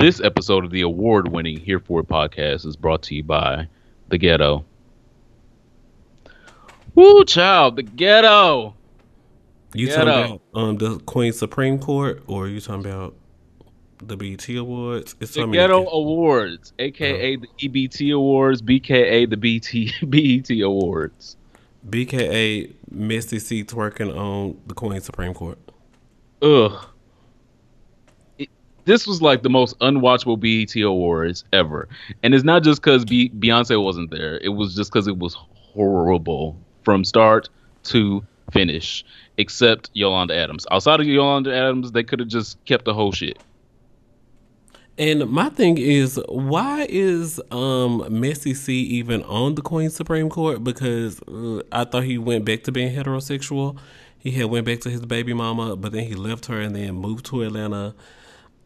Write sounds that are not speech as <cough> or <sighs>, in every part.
This episode of the award winning Here For It podcast is brought to you by The Ghetto. Woo, child, The Ghetto. You Ghetto. talking about um the Queen Supreme Court, or you talking about the BET Awards? It's The Ghetto Awards, aka the EBT Awards, BKA the BT <laughs> BET Awards. BKA Missy C twerking on the Queen Supreme Court. Ugh. This was like the most unwatchable BET Awards ever, and it's not just because Be- Beyonce wasn't there. It was just because it was horrible from start to finish, except Yolanda Adams. Outside of Yolanda Adams, they could have just kept the whole shit. And my thing is, why is um Messy C even on the Queen Supreme Court? Because uh, I thought he went back to being heterosexual. He had went back to his baby mama, but then he left her and then moved to Atlanta.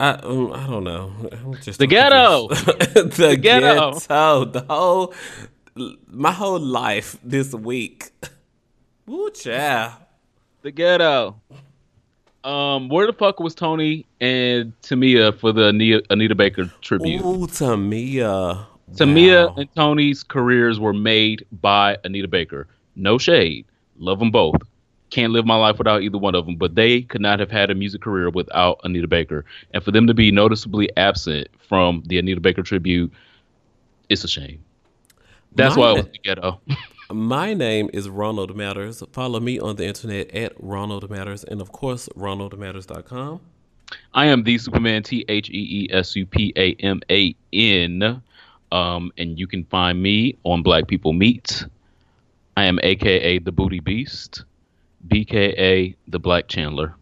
I um, I don't know. I'm just The ghetto! <laughs> the, The ghetto! ghetto. The whole my whole life this week. Woo child. The Ghetto. Um, where the fuck was Tony and Tamia for the Anita, Anita Baker tribute? Ooh, Tamia. Tamia Wow. and Tony's careers were made by Anita Baker. No shade. Love them both. Can't live my life without either one of them, but they could not have had a music career without Anita Baker. And for them to be noticeably absent from the Anita Baker tribute, it's a shame. That's why I was ghetto. <laughs> My name is Ronald Matters. Follow me on the internet at Ronald Matters and, of course, RonaldMatters.com. I am the Superman, T H E E S U P A M A N. Um, and you can find me on Black People Meet. I am AKA the Booty Beast, BKA the Black Chandler.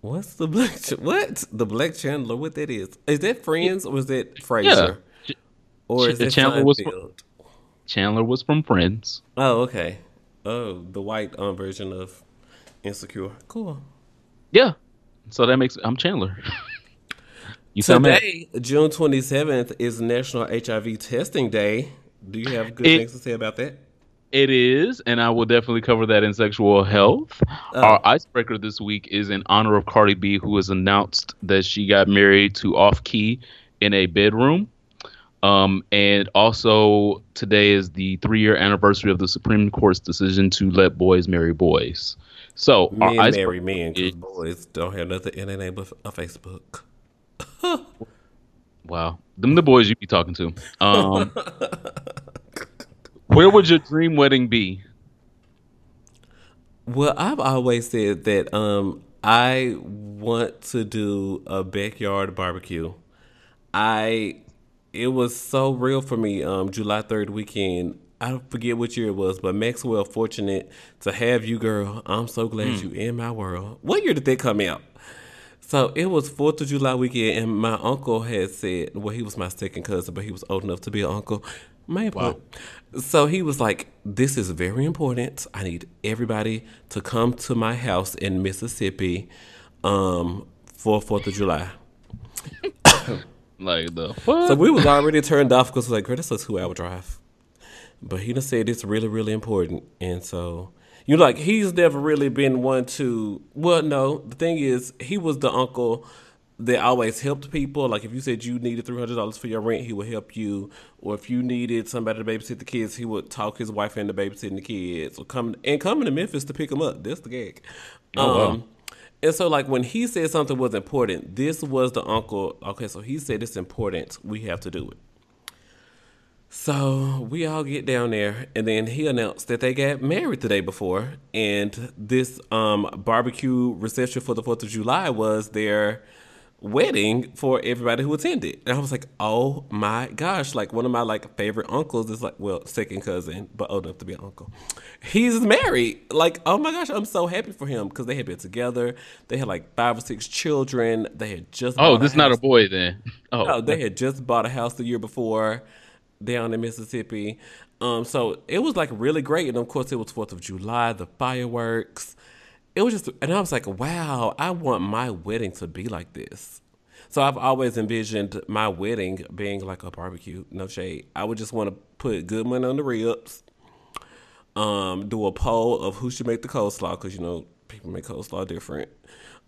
What's the black? Ch- what the Black Chandler? What that is? Is that Friends or is that Frasier? Ch- Or Ch- is that Chandler was- Seinfeld? Chandler was from Friends. Oh, okay. Oh, the white um, version of Insecure. Cool. Yeah. So that makes I'm Chandler. <laughs> you. Today, June twenty seventh, is National HIV Testing Day. Do you have good It- things to say about that? It is, and I will definitely cover that in sexual health. Oh. Our icebreaker this week is in honor of Cardi B, who has announced that she got married to Off Key in a bedroom. Um, and also, today is the three year anniversary of the Supreme Court's decision to let boys marry boys. So, our Men ice- marry men because boys don't have nothing in their name but a Facebook. <laughs> wow, them the boys you be talking to. <laughs> Um, where would your dream wedding be? Well, I've always said that um, I want to do a backyard barbecue. I it was so real for me. Um, July third weekend. I forget which year it was, but Maxwell fortunate to have you, girl. I'm so glad you in my world. What year did that come out? So it was Fourth of July weekend, and my uncle had said, well, he was my second cousin, but he was old enough to be an uncle. My point. So he was like, "This is very important. I need everybody to come to my house in Mississippi um, for Fourth of July." Like the what? So we was already turned off because like, girl, that's a two hour drive. But he done said it's really, really important. And so you like he's never really been one to well, no, the thing is he was the uncle that always helped people. Like if you said you needed three hundred dollars for your rent, he would help you. Or if you needed somebody to babysit the kids, he would talk his wife into babysitting the kids. Or come and coming to Memphis to pick them up. That's the gag. Oh, wow. Um, and so, like, when he said something was important, this was the uncle. Okay, so he said it's important. We have to do it. So we all get down there, and then he announced that they got married the day before, and this um, barbecue reception for the Fourth of July was their wedding for everybody who attended. And I was like, oh my gosh! Like one of my like favorite uncles is like, well, second cousin, but old enough to be an uncle. He's married. Like, oh my gosh, I'm so happy for him because they had been together. They had like five or six children. They had just oh, this is not a boy then. Oh, No, they had just bought a house the year before down in Mississippi. Um, so it was like really great. And of course, it was 4th of July, the fireworks. It was just, and I was like, wow, I want my wedding to be like this. So I've always envisioned my wedding being like a barbecue, no shade. I would just want to put good money on the ribs, um, do a poll of who should make the coleslaw, because, you know, people make coleslaw different.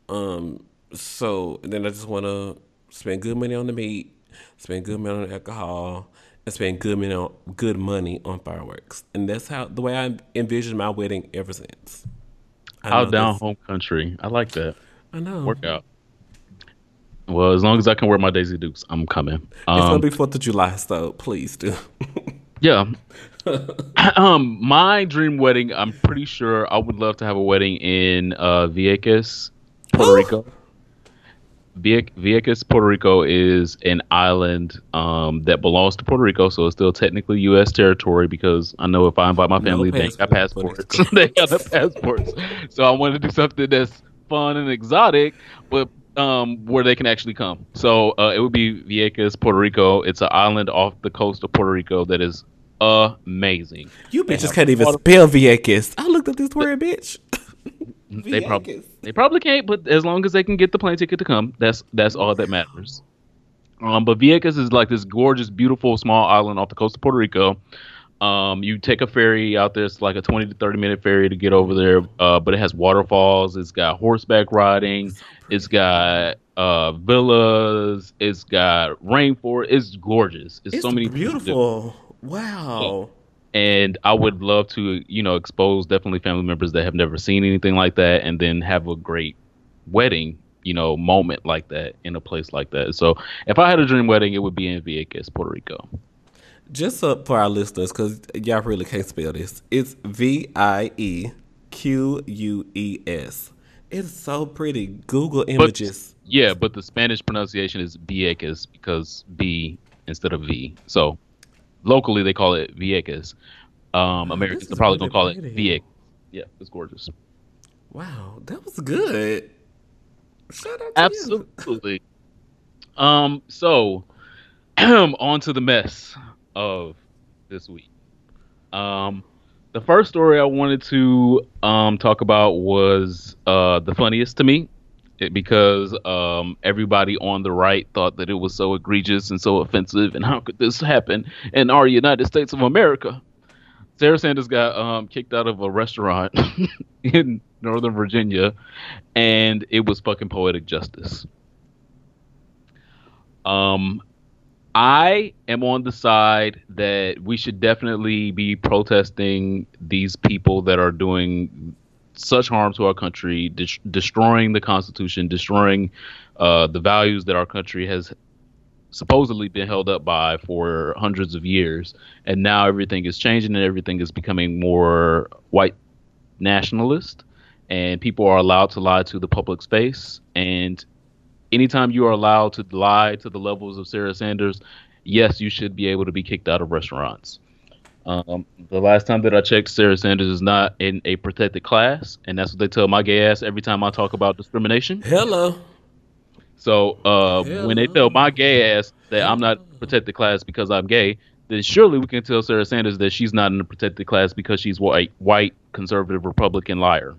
Um, so then I just want to spend good money on the meat, spend good money on alcohol, and spend good money on good money on fireworks. And that's how the way I envisioned my wedding ever since. I Out down this- home country. I like that. I know. Workout. Well, as long as I can wear my Daisy Dukes, I'm coming. It's gonna Um, be Fourth of July, so please do. yeah. <laughs> <clears throat> um, my dream wedding. I'm pretty sure I would love to have a wedding in uh, Vieques, Puerto Rico. Vie- Vieques, Puerto Rico is an island um, that belongs to Puerto Rico, so it's still technically U.S. territory. Because I know if I invite my family, they got passports. <laughs> they got the passports. So I want to do something that's fun and exotic, but um, where they can actually come. So uh, it would be Vieques, Puerto Rico. It's an island off the coast of Puerto Rico that is amazing. You bitches have can't even water- spell Vieques. I looked at this word, bitch. <laughs> They probably Vieques. they probably can't, but as long as they can get the plane ticket to come, that's that's all that matters. Um, but Vieques is like this gorgeous, beautiful small island off the coast of Puerto Rico. Um, you take a ferry out there. It's like a twenty to thirty minute ferry to get over there. Uh, but it has waterfalls. It's got horseback riding. It's got uh villas. It's got rainforest. It's gorgeous. It's, It's so many things to do beautiful. Wow. and I would love to, you know, expose definitely family members that have never seen anything like that, and then have a great wedding, you know, moment like that in a place like that. So, if I had a dream wedding, it would be in Vieques, Puerto Rico. Just up for our listeners, because y'all really can't spell this. It's V I E Q U E S. It's so pretty. Google images. Yeah, but the Spanish pronunciation is Vieques because B instead of V. So, locally they call it Vieques. Um, Americans are probably really gonna call it pretty. Vieques. Yeah, it's gorgeous. Wow, that was good. Shout out to you. Absolutely. Um. So, <clears throat> on to the mess of this week. Um, the first story I wanted to um talk about was uh the funniest to me, it, because um everybody on the right thought that it was so egregious and so offensive, and how could this happen in our United States of America? Sarah Sanders got um kicked out of a restaurant <laughs> in Northern Virginia, and it was fucking poetic justice. Um, I am on the side that we should definitely be protesting these people that are doing such harm to our country, dis- destroying the Constitution, destroying uh, the values that our country has supposedly been held up by for hundreds of years. And now everything is changing and everything is becoming more white nationalist. And people are allowed to lie to the public space. And anytime you are allowed to lie to the levels of Sarah Sanders, yes, you should be able to be kicked out of restaurants. Um, the last time that I checked, Sarah Sanders is not in a protected class, and that's what they tell my gay ass every time I talk about discrimination. Hello. So uh, when they tell my gay ass that I'm not protected class because I'm gay, then surely we can tell Sarah Sanders that she's not in a protected class because she's white, white conservative Republican liar.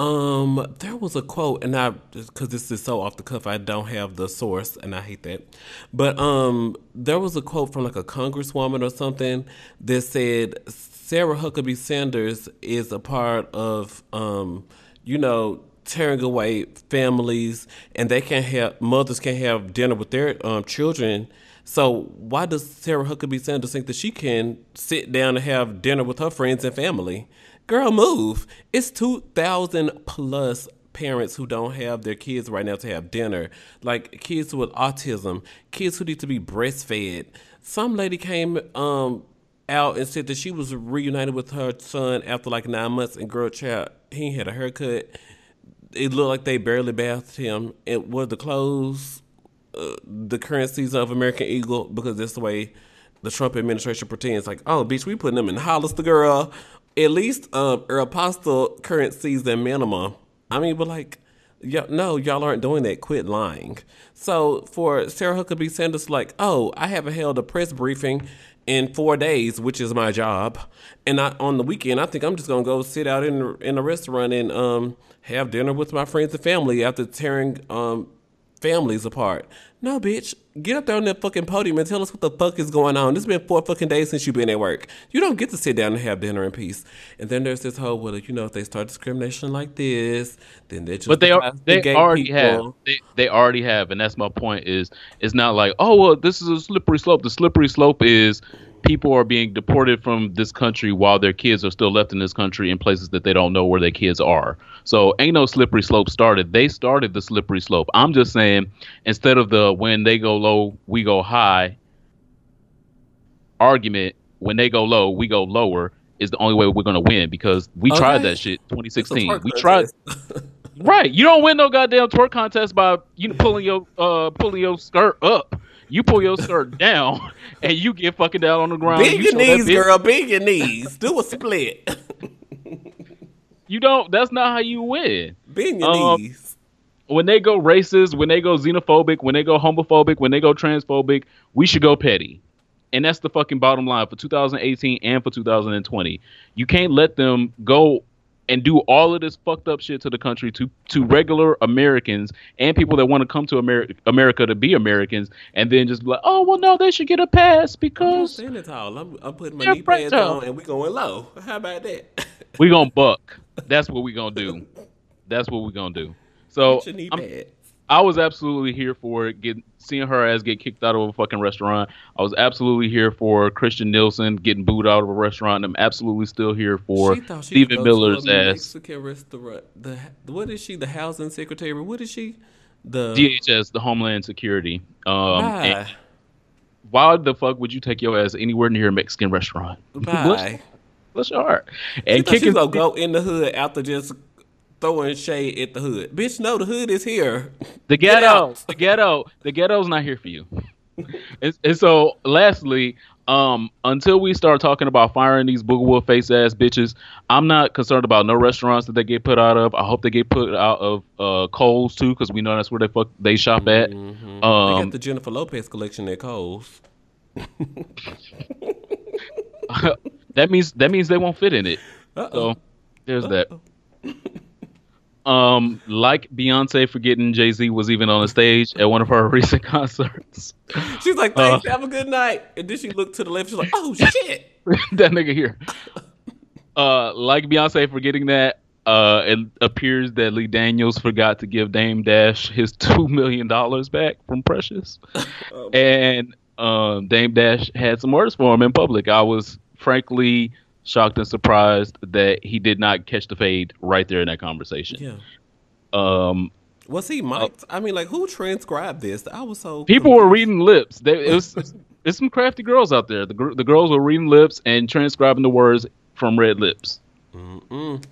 Um, there was a quote, and I because this is so off the cuff, I don't have the source, and I hate that. But um, there was a quote from like a congresswoman or something that said Sarah Huckabee Sanders is a part of um, you know, tearing away families, and they can't have mothers can't have dinner with their um children. So why does Sarah Huckabee Sanders think that she can sit down and have dinner with her friends and family? Girl, move. It's 2,000 plus parents who don't have their kids right now to have dinner. Like kids with autism, kids who need to be breastfed. Some lady came um out and said that she was reunited with her son after like nine months and girl child, he had a haircut. It looked like they barely bathed him. And was the clothes uh, the current season of American Eagle because that's the way the Trump administration pretends. Like, oh, bitch, we putting them in Hollister, girl. At least um, or Apostle current season minimum. I mean, but like, yeah, no, y'all aren't doing that. Quit lying. So for Sarah Huckabee Sanders, like, oh, I haven't held a press briefing in four days, which is my job, and I, on the weekend, I think I'm just gonna go sit out in in a restaurant and um have dinner with my friends and family after tearing um families apart. No, bitch, get up there on that fucking podium and tell us what the fuck is going on. It's been four fucking days since you've been at work. You don't get to sit down and have dinner in peace. And then there's this whole, well, you know, if they start discrimination like this, then they just But they are they already have they, they already have, and that's my point. Is it's not like oh well this is a slippery slope. The slippery slope is people are being deported from this country while their kids are still left in this country in places that they don't know where their kids are. So ain't no slippery slope started. They started the slippery slope. I'm just saying instead of the when they go low, we go high argument, when they go low, we go lower is the only way we're gonna win because we Okay. tried that shit 2016. We tried. <laughs> Right. You don't win no goddamn twerk contest by you know, pulling your uh pulling your skirt up. You pull your skirt down <laughs> and you get fucking down on the ground. Bend You your knees, girl. Bend your knees. Do a split. You don't that's not how you win. Bend your Um, knees. When they go racist, when they go xenophobic, when they go homophobic, when they go transphobic, we should go petty. And that's the fucking bottom line for 2018 and for 2020. You can't let them go and do all of this fucked up shit to the country to to regular Americans and people that want to come to America America to be Americans and then just be like, "Oh, well no, they should get a pass I'm not because. I'm, I'm putting my knee pads on and we going low. How about that? we going to buck." That's what we <laughs> going to do. That's what we going to do. So, Get your knee I'm-. I was absolutely here for it. Get seeing her ass get kicked out of a fucking restaurant. I was absolutely here for Kirstjen Nielsen getting booed out of a restaurant. I'm absolutely still here for She she Stephen Miller's to ass. Mexican restaurant. The what is she? The housing secretary. What is she? The DHS, the Homeland Security. Um, why the fuck would you take your ass anywhere near a Mexican restaurant? <laughs> Bless, bye. bless your heart. And she kicking was gonna go in the hood after just throwing shade at the hood. Bitch, no, the hood is here. the ghetto, the ghetto, the ghetto's not here for you. and, and so, lastly, um, until we start talking about firing these boogaloo face ass bitches, I'm not concerned about no restaurants that they get put out of. I hope they get put out of uh, Kohl's too, because we know that's where they fuck they shop at. they Um, got the Jennifer Lopez collection at Kohl's. <laughs> that means that means they won't fit in it. Uh-oh. So there's that. <laughs> Um, like Beyonce forgetting Jay Z was even on the stage at one of her <laughs> recent concerts. She's like, Uh. thanks, have a good night. And then she looked to the left. She's like, oh shit. <laughs> that nigga here. Uh, like Beyonce forgetting that. Uh, it appears that Lee Daniels forgot to give Dame Dash his <laughs> two million dollars back from Precious, Oh, and um, Dame Dash had some words for him in public. I was frankly shocked and surprised that he did not catch the fade right there in that conversation. Yeah. Um, Was he mic'd? I mean, like, who transcribed this? I was so. people were reading lips. They, it was, <laughs> it's some crafty girls out there. The, gr- the girls were reading lips and transcribing the words from red lips. Mm-mm.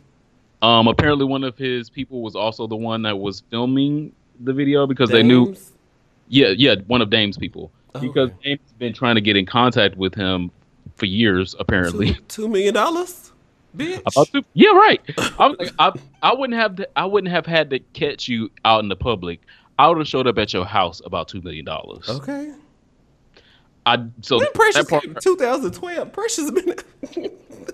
Um, apparently, one of his people was also the one that was filming the video because they knew. Yeah, yeah, one of Dame's people Oh, because okay. Dame's been trying to get in contact with him for years. Apparently, Two, two million dollars, bitch. to. Yeah, right. I like, I, I wouldn't have, to, I wouldn't have had to catch you out in the public. I would have showed up at your house about two million dollars. Okay. I so When Precious part- came, 2012. Precious been <laughs>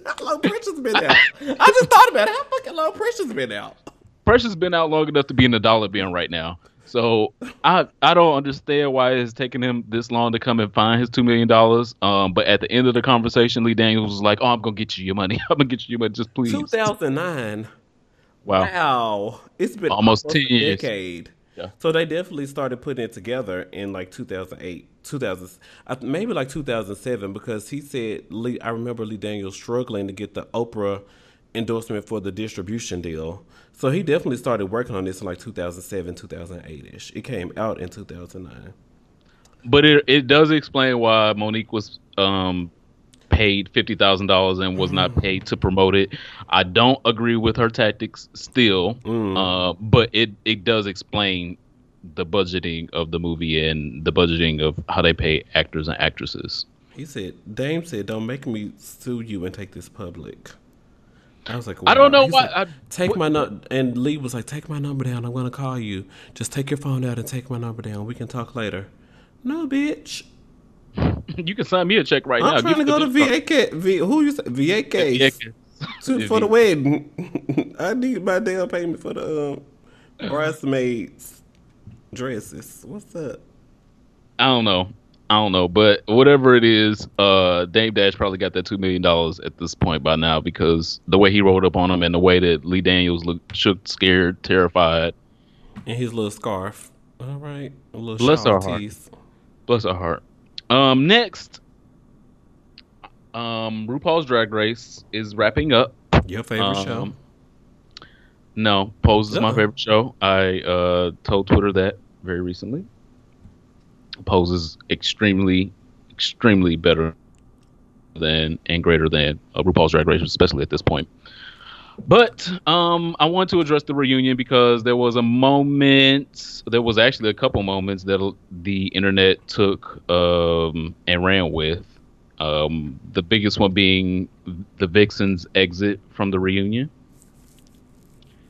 how long Precious been out? <laughs> I just thought about it. How fucking long Precious been out? Precious been out long enough to be in the dollar bin right now. So I I don't understand why it's taking him this long to come and find his two million dollars. Um, but at the end of the conversation, Lee Daniels was like, "Oh, I'm gonna get you your money. <laughs> I'm gonna get you your money. Just please." 2009. Wow. Wow. It's been Almost a 10 years. decade. Yeah. So they definitely started putting it together in like 2008, 2000, maybe like 2007, because he said, Lee, I remember Lee Daniels struggling to get the Oprah endorsement for the distribution deal. So he definitely started working on this in like 2007, 2008 ish. It came out in 2009. But it it does explain why Mo'Nique was um paid fifty thousand dollars and was not paid to promote it. I don't agree with her tactics still, Mm. uh, but it it does explain the budgeting of the movie and the budgeting of how they pay actors and actresses. He said, Dame said, don't make me sue you and take this public. I was like, I don't wow. know He's why. like, I, Take what- my number, and Lee was like, "Take my number down. I'm gonna call you. Just take your phone out and take my number down. We can talk later." No, bitch. <laughs> You can sign me a check right now. I'm trying to go to VAK. V, who you say? VAK <laughs> Yeah, to, for the wedding. <laughs> I need my damn payment for the um, <sighs> bridesmaids. dresses. What's up? I don't know. I don't know, but whatever it is, uh, Dame Dash probably got that two million dollars at this point by now because the way he rolled up on him and the way that Lee Daniels looked shook, scared, terrified. And his little scarf. All right, a little Bless our heart. Bless our heart. Um, next, um, RuPaul's Drag Race is wrapping up. Your favorite Um, show? No, Pose is my Uh-uh. favorite show. I uh, told Twitter that very recently. Pose is extremely, extremely better than and greater than uh, RuPaul's Drag Race, especially at this point. But um, I want to address the reunion because there was a moment, there was actually a couple moments that the internet took um, and ran with. Um, the biggest one being the Vixen's exit from the reunion.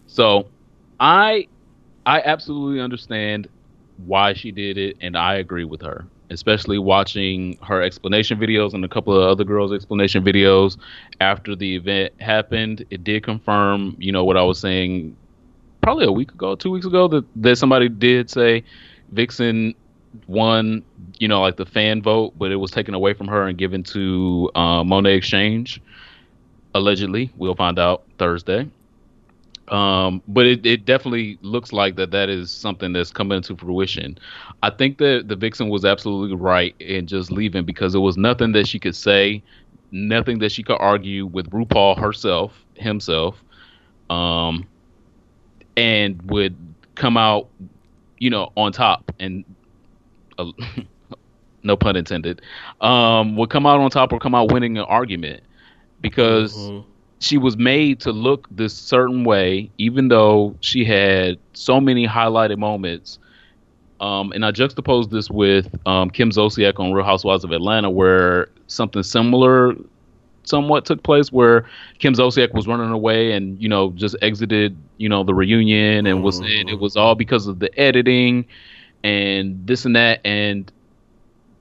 So, I I absolutely understand why she did it, and I agree with her. Especially watching her explanation videos and a couple of other girls' explanation videos after the event happened. It did confirm, you know, what I was saying probably a week ago, two weeks ago, that, that somebody did say Vixen won, you know, like the fan vote, but it was taken away from her and given to uh, Monét X Change. Allegedly, we'll find out Thursday. Um, but it, it definitely looks like that that is something that's coming into fruition. I think that the Vixen was absolutely right in just leaving because there was nothing that she could say, nothing that she could argue with RuPaul herself, himself, um, and would come out, you know, on top and uh, <laughs> no pun intended, um, would come out on top or come out winning an argument because Mhm. She was made to look this certain way, even though she had so many highlighted moments. Um, and I juxtaposed this with um, Kim Zolciak on Real Housewives of Atlanta, where something similar somewhat took place, where Kim Zolciak was running away and you know just exited, you know, the reunion and was saying it was all because of the editing and this and that, and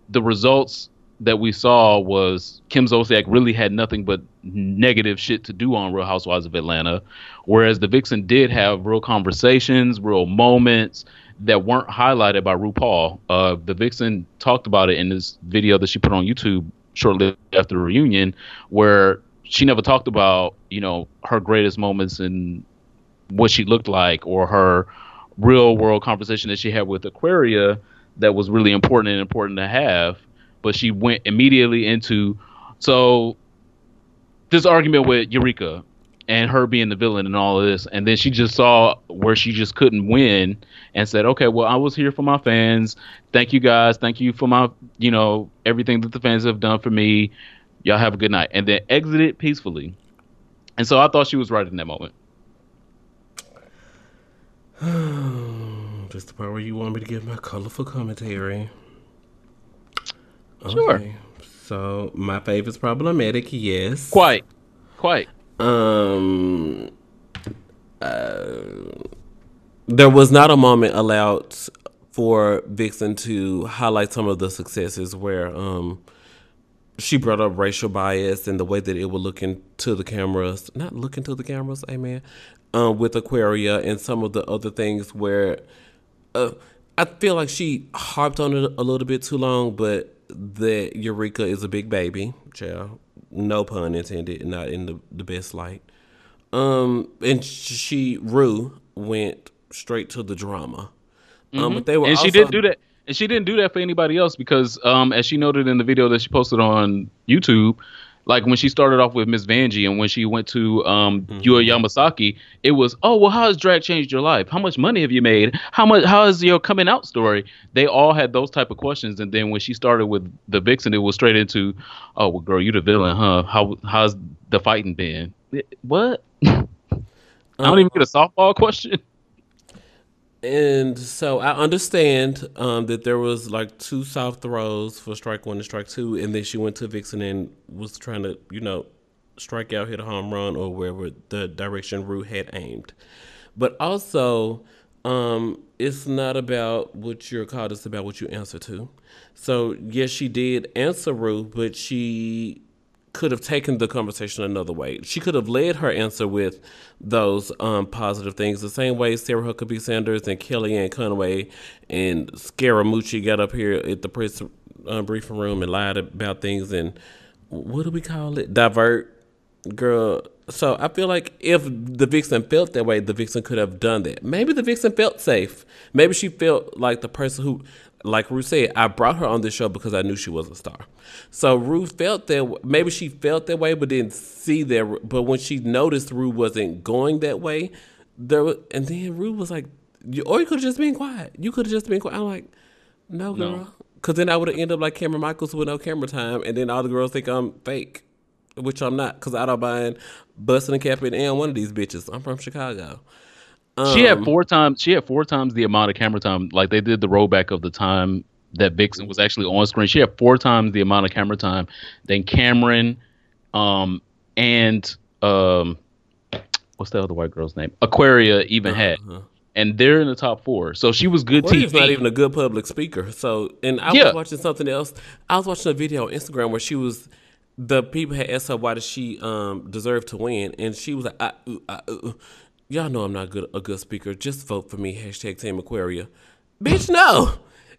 the results that we saw was Kim Zolciak really had nothing but negative shit to do on Real Housewives of Atlanta, whereas the Vixen did have real conversations, real moments that weren't highlighted by RuPaul. Uh, the Vixen talked about it in this video that she put on YouTube shortly after the reunion, where she never talked about you know her greatest moments and what she looked like or her real world conversation that she had with Aquaria that was really important and important to have but she went immediately into so this argument with Eureka and her being the villain and all of this and then she just saw where she just couldn't win and said okay well I was here for my fans. Thank you guys. Thank you for my you know everything that the fans have done for me. Y'all have a good night. And then exited peacefully. And so I thought she was right in that moment. <sighs> Just the part where you want me to give my colorful commentary. Sure. Okay. So my favorite's problematic, yes. quite quite Um, uh, there was not a moment allowed for Vixen to highlight some of the successes where um, she brought up racial bias and the way that it would look into the cameras, not look into the cameras, amen, um, with Aquaria and some of the other things where uh, I feel like she harped on it a little bit too long, but that Eureka is a big baby, child. No pun intended, not in the, the best light. Um, and she Ru went straight to the drama. Um, but they were and she didn't do that and she didn't do that for anybody else because um as she noted in the video that she posted on youtube like when she started off with miss vanjie and when she went to um Mm-hmm. Yuhua Hamasaki it was oh well how has drag changed your life? How much money have you made? How much how is your coming out story? They all had those type of questions and then when she started with the vixen it was straight into oh well girl you the villain huh? How how's the fighting been? What? <laughs> I don't even get a softball question And so I understand um, that there was like two soft throws for strike one and strike two, and then she went to Vixen and was trying to, you know, strike out, hit a home run, or wherever the direction Ru had aimed. But also, um, it's not about what you're called; it's about what you answer to. So yes, she did answer Ru, but she could have taken the conversation another way. She could have led her answer with those um, positive things, the same way Sarah Huckabee Sanders and Kellyanne Conway and Scaramucci got up here at the press uh, briefing room and lied about things and what do we call it? Divert, girl. So I feel like if the vixen felt that way, the vixen could have done that. Maybe the vixen felt safe. Maybe she felt like the person who like Ru said, I brought her on this show because I knew she was a star. So Ru felt that maybe she felt that way, but didn't see that. But when she noticed Ru wasn't going that way, there was, and then Ru was like, or you could have just been quiet. You could have just been quiet. I'm like, no, girl. Because then I would have ended up like Kameron Michaels with no camera time, and then all the girls think I'm fake, which I'm not, because I don't mind busting and capping and one of these bitches. I'm from Chicago. Um, she had four times. She had four times the amount of camera time. Like they did the rollback of the time that Vixen was actually on screen. She had four times the amount of camera time than Kameron, um, and um, what's the other white girl's name? Aquaria even had. Uh-huh. And they're in the top four, so she was good She's not even a good public speaker. So, and I yeah. was watching something else. I was watching a video on Instagram where she was the people had asked her why does she um deserve to win, and she was like, I, I, I, y'all know I'm not good a good speaker. Just vote for me. Hashtag Team Aquaria. Bitch, no.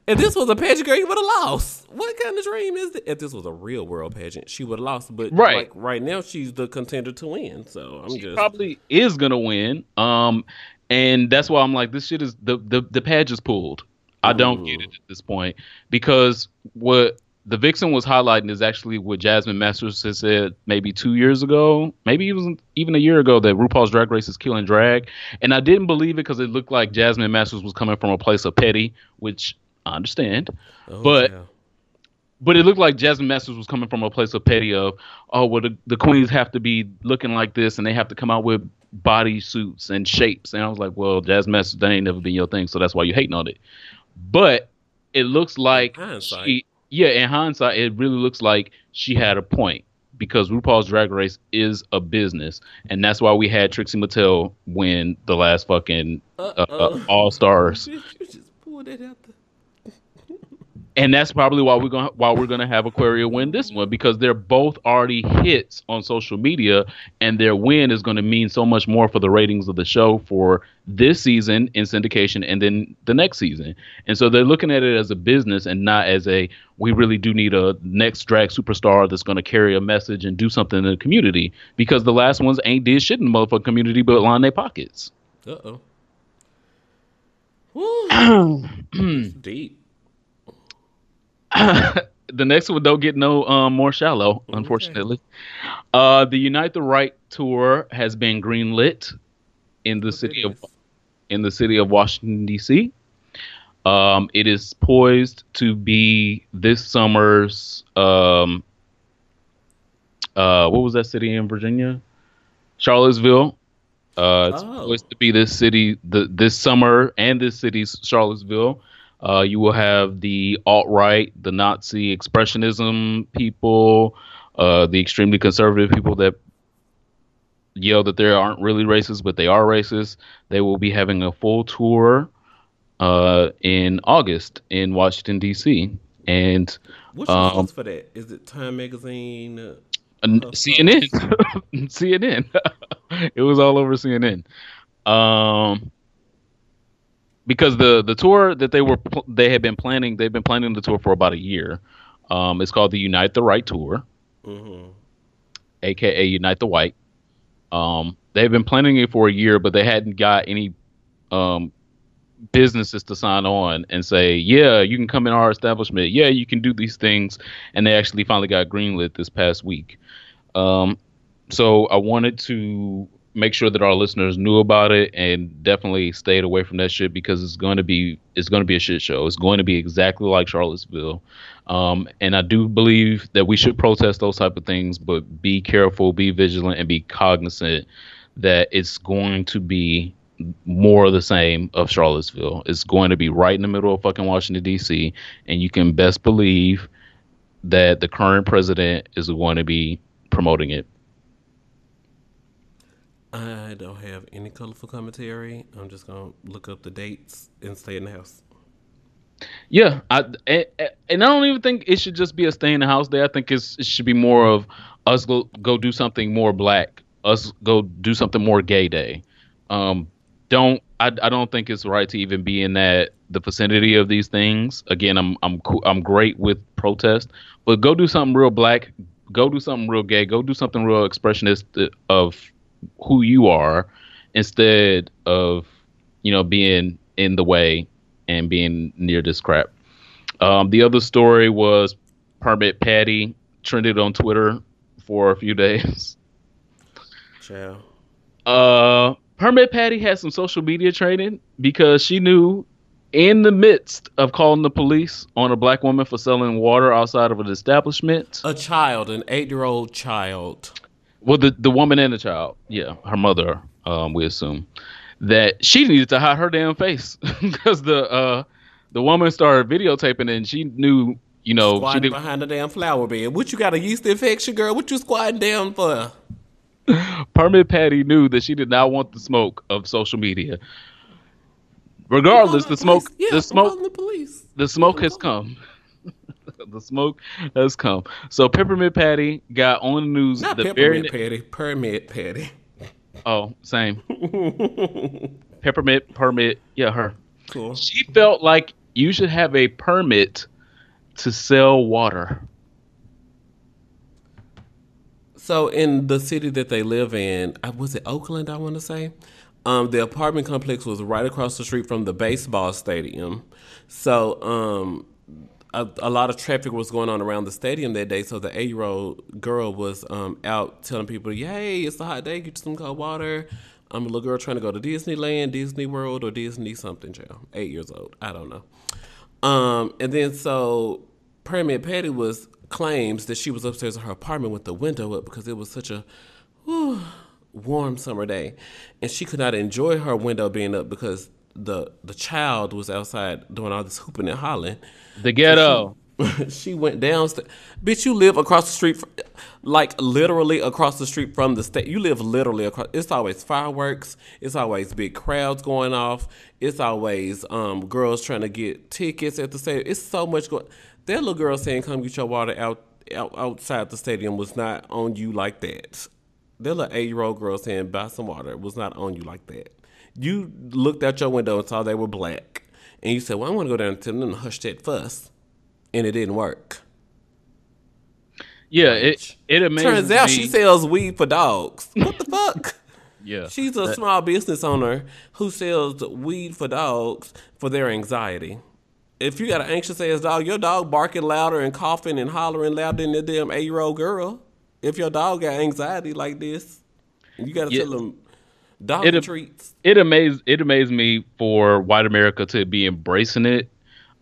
If this was a pageant girl, you would have lost. What kind of dream is it? If this was a real world pageant, she would have lost. But right, like, right now, she's the contender to win. So I'm she just probably is gonna win. Um, and that's why I'm like, this shit is the the the page is pulled. I don't get it at this point because what the vixen was highlighting is actually what Jasmine Masters has said maybe two years ago, maybe even even a year ago that RuPaul's Drag Race is killing drag, and I didn't believe it because it looked like Jasmine Masters was coming from a place of petty, which I understand, oh, but. Yeah. But it looked like Jasmine Masters was coming from a place of petty of, oh, well, the, the queens have to be looking like this and they have to come out with body suits and shapes. And I was like, well, Jasmine Masters, that ain't never been your thing, so that's why you're hating on it. But it looks like she, yeah, in hindsight, it really looks like she had a point because RuPaul's Drag Race is a business, and that's why we had Trixie Mattel win the last fucking uh, uh, All Stars. <laughs> You just pulled that out and that's probably why we're gonna why we're gonna have Aquaria win this one because they're both already hits on social media, and their win is going to mean so much more for the ratings of the show for this season in syndication and then the next season. And so they're looking at it as a business and not as a we really do need a next drag superstar that's going to carry a message and do something in the community because the last ones ain't did shit in the motherfucking community but line their pockets. Uh oh. <clears throat> Deep. <laughs> the next one don't get no um, more shallow, unfortunately. Okay. Uh, the Unite the Right tour has been greenlit in the oh, city goodness. of in the city of Washington D.C. Um, it is poised to be this summer's um, uh, what was that city in Virginia? Charlottesville. Uh, it's oh. poised to be this city the this summer and this city's Charlottesville. Uh, you will have the alt right, the Nazi expressionism people, uh, the extremely conservative people that yell that they aren't really racist, but they are racist. They will be having a full tour uh, in August in Washington D.C. And what's the um, for that? Is it Time Magazine? Uh, CNN, CNN. <laughs> <laughs> it was all over CNN. Um, because the the tour that they were they had been planning they've been planning the tour for about a year. Um, it's called the Unite the Right Tour, mm-hmm. aka Unite the White. Um, they've been planning it for a year, but they hadn't got any um, businesses to sign on and say, "Yeah, you can come in our establishment. Yeah, you can do these things." And they actually finally got greenlit this past week. Um, so I wanted to make sure that our listeners knew about it and definitely stayed away from that shit because it's going to be it's going to be a shit show. It's going to be exactly like Charlottesville. Um, and I do believe that we should protest those type of things, but be careful, be vigilant, and be cognizant that it's going to be more of the same of Charlottesville. It's going to be right in the middle of fucking Washington D.C. and you can best believe that the current president is going to be promoting it. I don't have any colorful commentary. I'm just gonna look up the dates and stay in the house. Yeah, I and, and I don't even think it should just be a stay in the house day. I think it should be more of us go go do something more black, us go do something more gay day. Um, don't I, I don't think it's right to even be in that the vicinity of these things. Again, I'm I'm I'm great with protest, but go do something real black. Go do something real gay. Go do something real expressionist of who you are, instead of you know being in the way and being near this crap. Um, the other story was Permit Patty trended on Twitter for a few <laughs> days. Ciao. Uh, Permit Patty had some social media training because she knew in the midst of calling the police on a black woman for selling water outside of an establishment. A child, an eight year old child. Well, the, the woman and the child, yeah, her mother, um, we assume, that she needed to hide her damn face <laughs> because the uh, the woman started videotaping and she knew, you know, Squatting she did, behind the damn flower bed. What you got a yeast infection, girl? What you squatting down for? <laughs> Permit Patty knew that she did not want the smoke of social media. Regardless, the smoke, Yeah, the smoke, the police. the smoke has come. <laughs> the smoke has come. So Peppermint Patty got on the news Not the very peppermint patty, permit patty. <laughs> oh same peppermint permit yeah her. Cool. She felt like you should have a permit to sell water. So in the city that they live in, uh, was it Oakland? I want to say, um, the apartment complex was right across the street from the baseball stadium. So um, a, a lot of traffic was going on around the stadium that day. So the eight-year-old girl was um, out telling people, "Yay, it's a hot day. Get some cold water." I'm a little girl trying to go to Disneyland, Disney World, or Disney something. Child, eight years old. I don't know. Um, and then so Permit Patty was claims that she was upstairs in her apartment with the window up because it was such a whew, warm summer day, and she could not enjoy her window being up because the the child was outside doing all this hooping and hollering. The ghetto. <laughs> she went downstairs. Bitch, you live across the street, fr like literally across the street from the state. You live literally across. It's always fireworks. It's always big crowds going off. It's always um, girls trying to get tickets at the stadium. It's so much going. That little girl saying, "Come get your water out, out outside the stadium" was not on you like that. That little eight year old girl saying, "Buy some water" was not on you like that. You looked out your window and saw they were black, and you said, "Well, I want to go down and tell them to hush that fuss." and it didn't work. Yeah, it it amazes Turns out me. she sells weed for dogs. What the fuck? <laughs> yeah, She's a That- small business owner who sells weed for dogs for their anxiety. If you got an anxious ass dog, your dog barking louder and coughing and hollering louder than the damn eight year old girl. If your dog got anxiety like this, you got to Yeah. tell them dog It- treats. it amazed it amazed me for white America to be embracing it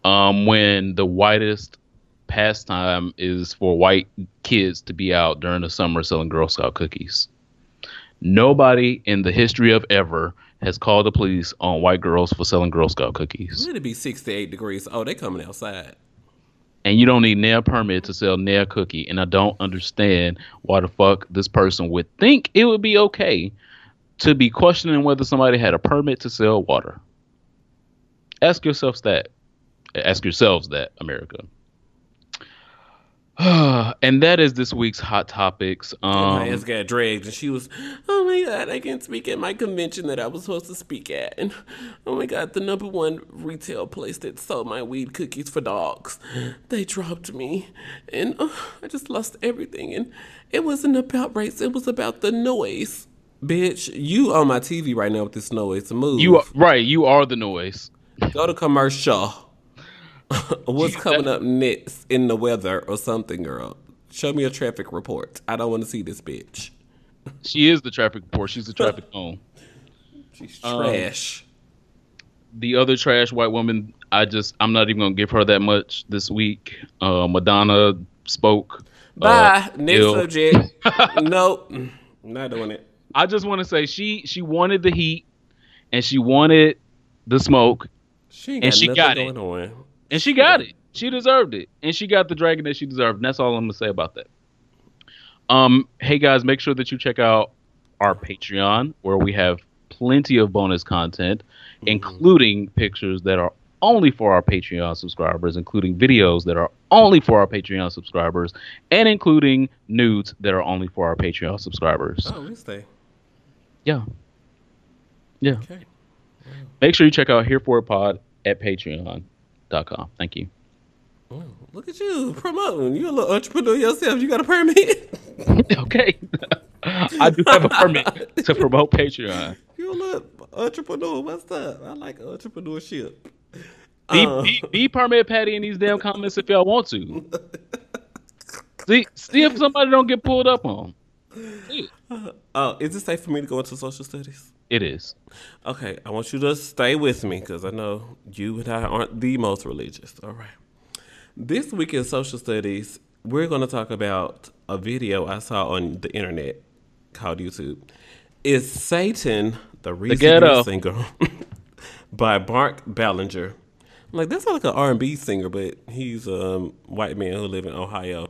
um, when the whitest pastime is for white kids to be out during the summer selling Girl Scout cookies. Nobody in the history of ever has called the police on white girls for selling Girl Scout cookies. Let it be 68 degrees. Oh, they coming outside. And you don't need nail permit to sell nail cookie. And I don't understand why the fuck this person would think it would be okay to be questioning whether somebody had a permit to sell water. Ask yourselves that. Ask yourselves that, America. <sighs> and that is this week's hot topics. And my Um, ass got dragged, and she was, "Oh my god, I can't speak at my convention that I was supposed to speak at." And oh my god, the number one retail place that sold my weed cookies for dogs, they dropped me, and uh, I just lost everything. And it wasn't about race; it was about the noise. Bitch, you on my TV right now with this noise. Move. you are, right, you are the noise. go to commercial. <laughs> What's coming up next in the weather or something, girl? Show me a traffic report. I don't want to see this bitch. She is the traffic report. She's the traffic <laughs> cone. She's Um, trash. the other trash white woman, I just I'm not even gonna give her that much this week. Uh, Madonna spoke. Bye. uh, Next subject. <laughs> nope. Not doing it. I just want to say she she wanted the heat, and she wanted the smoke, She And got she got it. on. and she got it. She deserved it, and she got the dragon that she deserved. And that's all I'm gonna say about that. Um, hey guys, make sure that you check out our Patreon where we have plenty of bonus content, including pictures that are only for our Patreon subscribers, including videos that are only for our Patreon subscribers, and including nudes that are only for our Patreon subscribers. Oh, we stay. Yeah. Yeah. Okay. Make sure you check out Here For It Pod at patreon.com. Thank you. Oh, look at you promoting. You're a little entrepreneur yourself. You got a permit. <laughs> okay. I do have a permit <laughs> to promote Patreon. you a little entrepreneur. What's up? I like entrepreneurship. Be, Uh, be, be permit Patty in these damn comments if y'all want to. <laughs> See, see if somebody don't get pulled up on. Oh, is it safe for me to go into social studies? It is. Okay, I want you to stay with me because I know you and I aren't the most religious. All right. This week in social studies, we're going to talk about a video I saw on the internet called YouTube. Is Satan the reason you're <laughs> by Mark Ballinger. I'm like that's not like an R&B singer, but he's a um, white man who lives in Ohio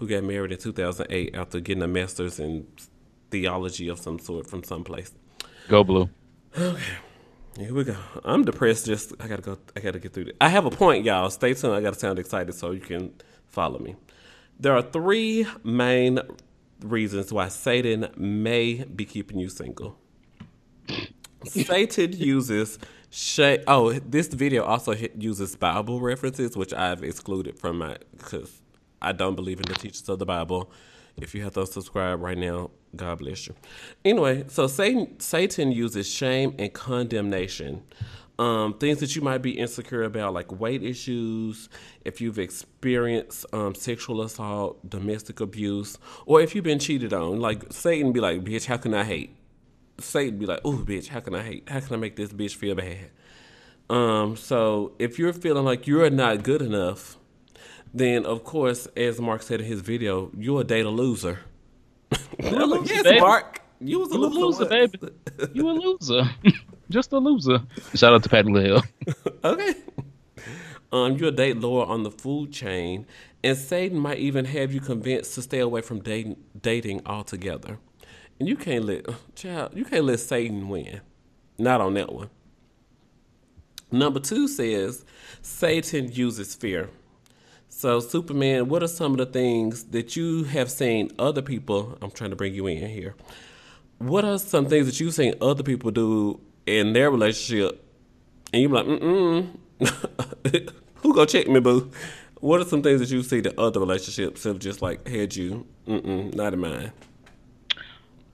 who got married in 2008 after getting a master's in theology of some sort from someplace. Go blue. Okay. Here we go. I'm depressed. Just I gotta go. I gotta get through this. I have a point, y'all. Stay tuned. I gotta sound excited so you can follow me. There are three main reasons why Satan may be keeping you single. Satan <laughs> uses. Oh, this video also uses Bible references, which I've excluded from my because I don't believe in the teachings of the Bible. If you have to subscribe right now, God bless you. Anyway, so Satan Satan uses shame and condemnation. Um, things that you might be insecure about, like weight issues, if you've experienced um, sexual assault, domestic abuse, or if you've been cheated on. Like Satan be like, "Bitch, how can I hate?" Satan be like, "Oh, bitch, how can I hate? How can I make this bitch feel bad?" Um, so if you're feeling like you're not good enough, then of course, as Mark said in his video, date a loser. You a loser, <laughs> yes, baby. Mark, you was a You loser, loser, baby. You a loser. <laughs> Just a loser. Shout out to Patty LaHill. <laughs> okay. Um, you'll date lower on the food chain, and Satan might even have you convinced to stay away from dating dating altogether. And you can't let <sighs> child, you can't let Satan win. Not on that one. Number two says Satan uses fear. So Superman, what are some of the things that you have seen other people? I'm trying to bring you in here. What are some things that you've seen other people do in their relationship and you're like, mm-mm. <laughs> Who go check me, boo? What are some things that you see that other relationships have just like had you, mm-mm, not in mine?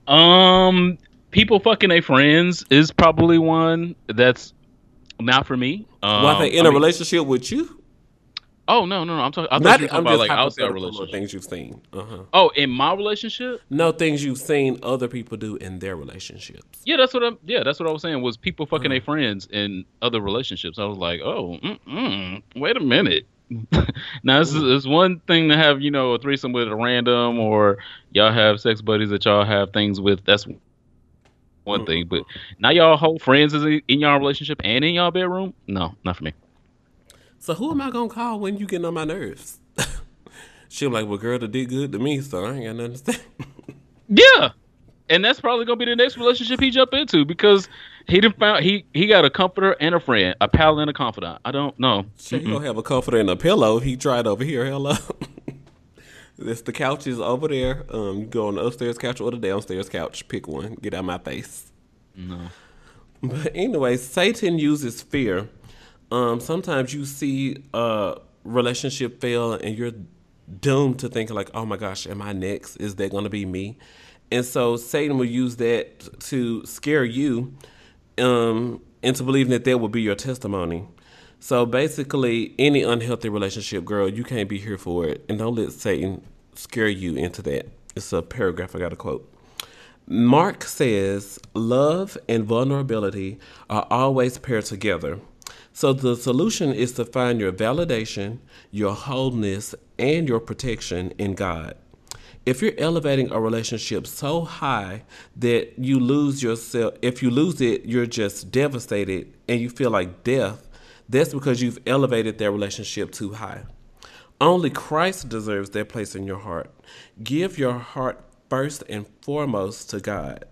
Um, people fucking their friends is probably one that's not for me. Um, Why they in I a mean- relationship with you? Oh no, no, no. I'm talking. I Not, you were talking I'm about like outside hypothetical relationship. things you've seen. Uh-huh. Oh, in my relationship? No things you've seen other people do in their relationships. Yeah, that's what I'm. Yeah, that's what I was saying. Was people fucking Uh-huh. their friends in other relationships? I was like, oh, wait a minute. <laughs> now it's, it's one thing to have you know a threesome with a random, or y'all have sex buddies that y'all have things with. That's one thing. But now y'all whole friends is in in y'all relationship and in y'all bedroom? No, not for me. So who am I gonna call when you getting on my nerves? <laughs> She'll be like, well, girl, that did good to me, so I ain't got nothing to say. <laughs> Yeah, and that's probably gonna be the next relationship he jump into because he done found he he got a comforter and a friend, a pal and a confidant. I don't know. She don't have a comforter and a pillow. He tried over here. Hello. <laughs> This the couch is over there. Um, you go on the upstairs couch or the downstairs couch. Pick one. Get out my face. No. But anyway, Satan uses fear. Um, sometimes you see a relationship fail and you're doomed to think like, oh my gosh, am I next? Is that going to be me? And so Satan will use that to scare you um, into believing that that will be your testimony. So basically, any unhealthy relationship, girl, you can't be here for it. And don't let Satan scare you into that. It's a paragraph I got to quote. Mark says love and vulnerability are always paired together. So the solution is to find your validation, your wholeness, and your protection in God. If you're elevating a relationship so high that you lose yourself, if you lose it, you're just devastated and you feel like death, that's because you've elevated that relationship too high. Only Christ deserves that place in your heart. Give your heart first and foremost to God.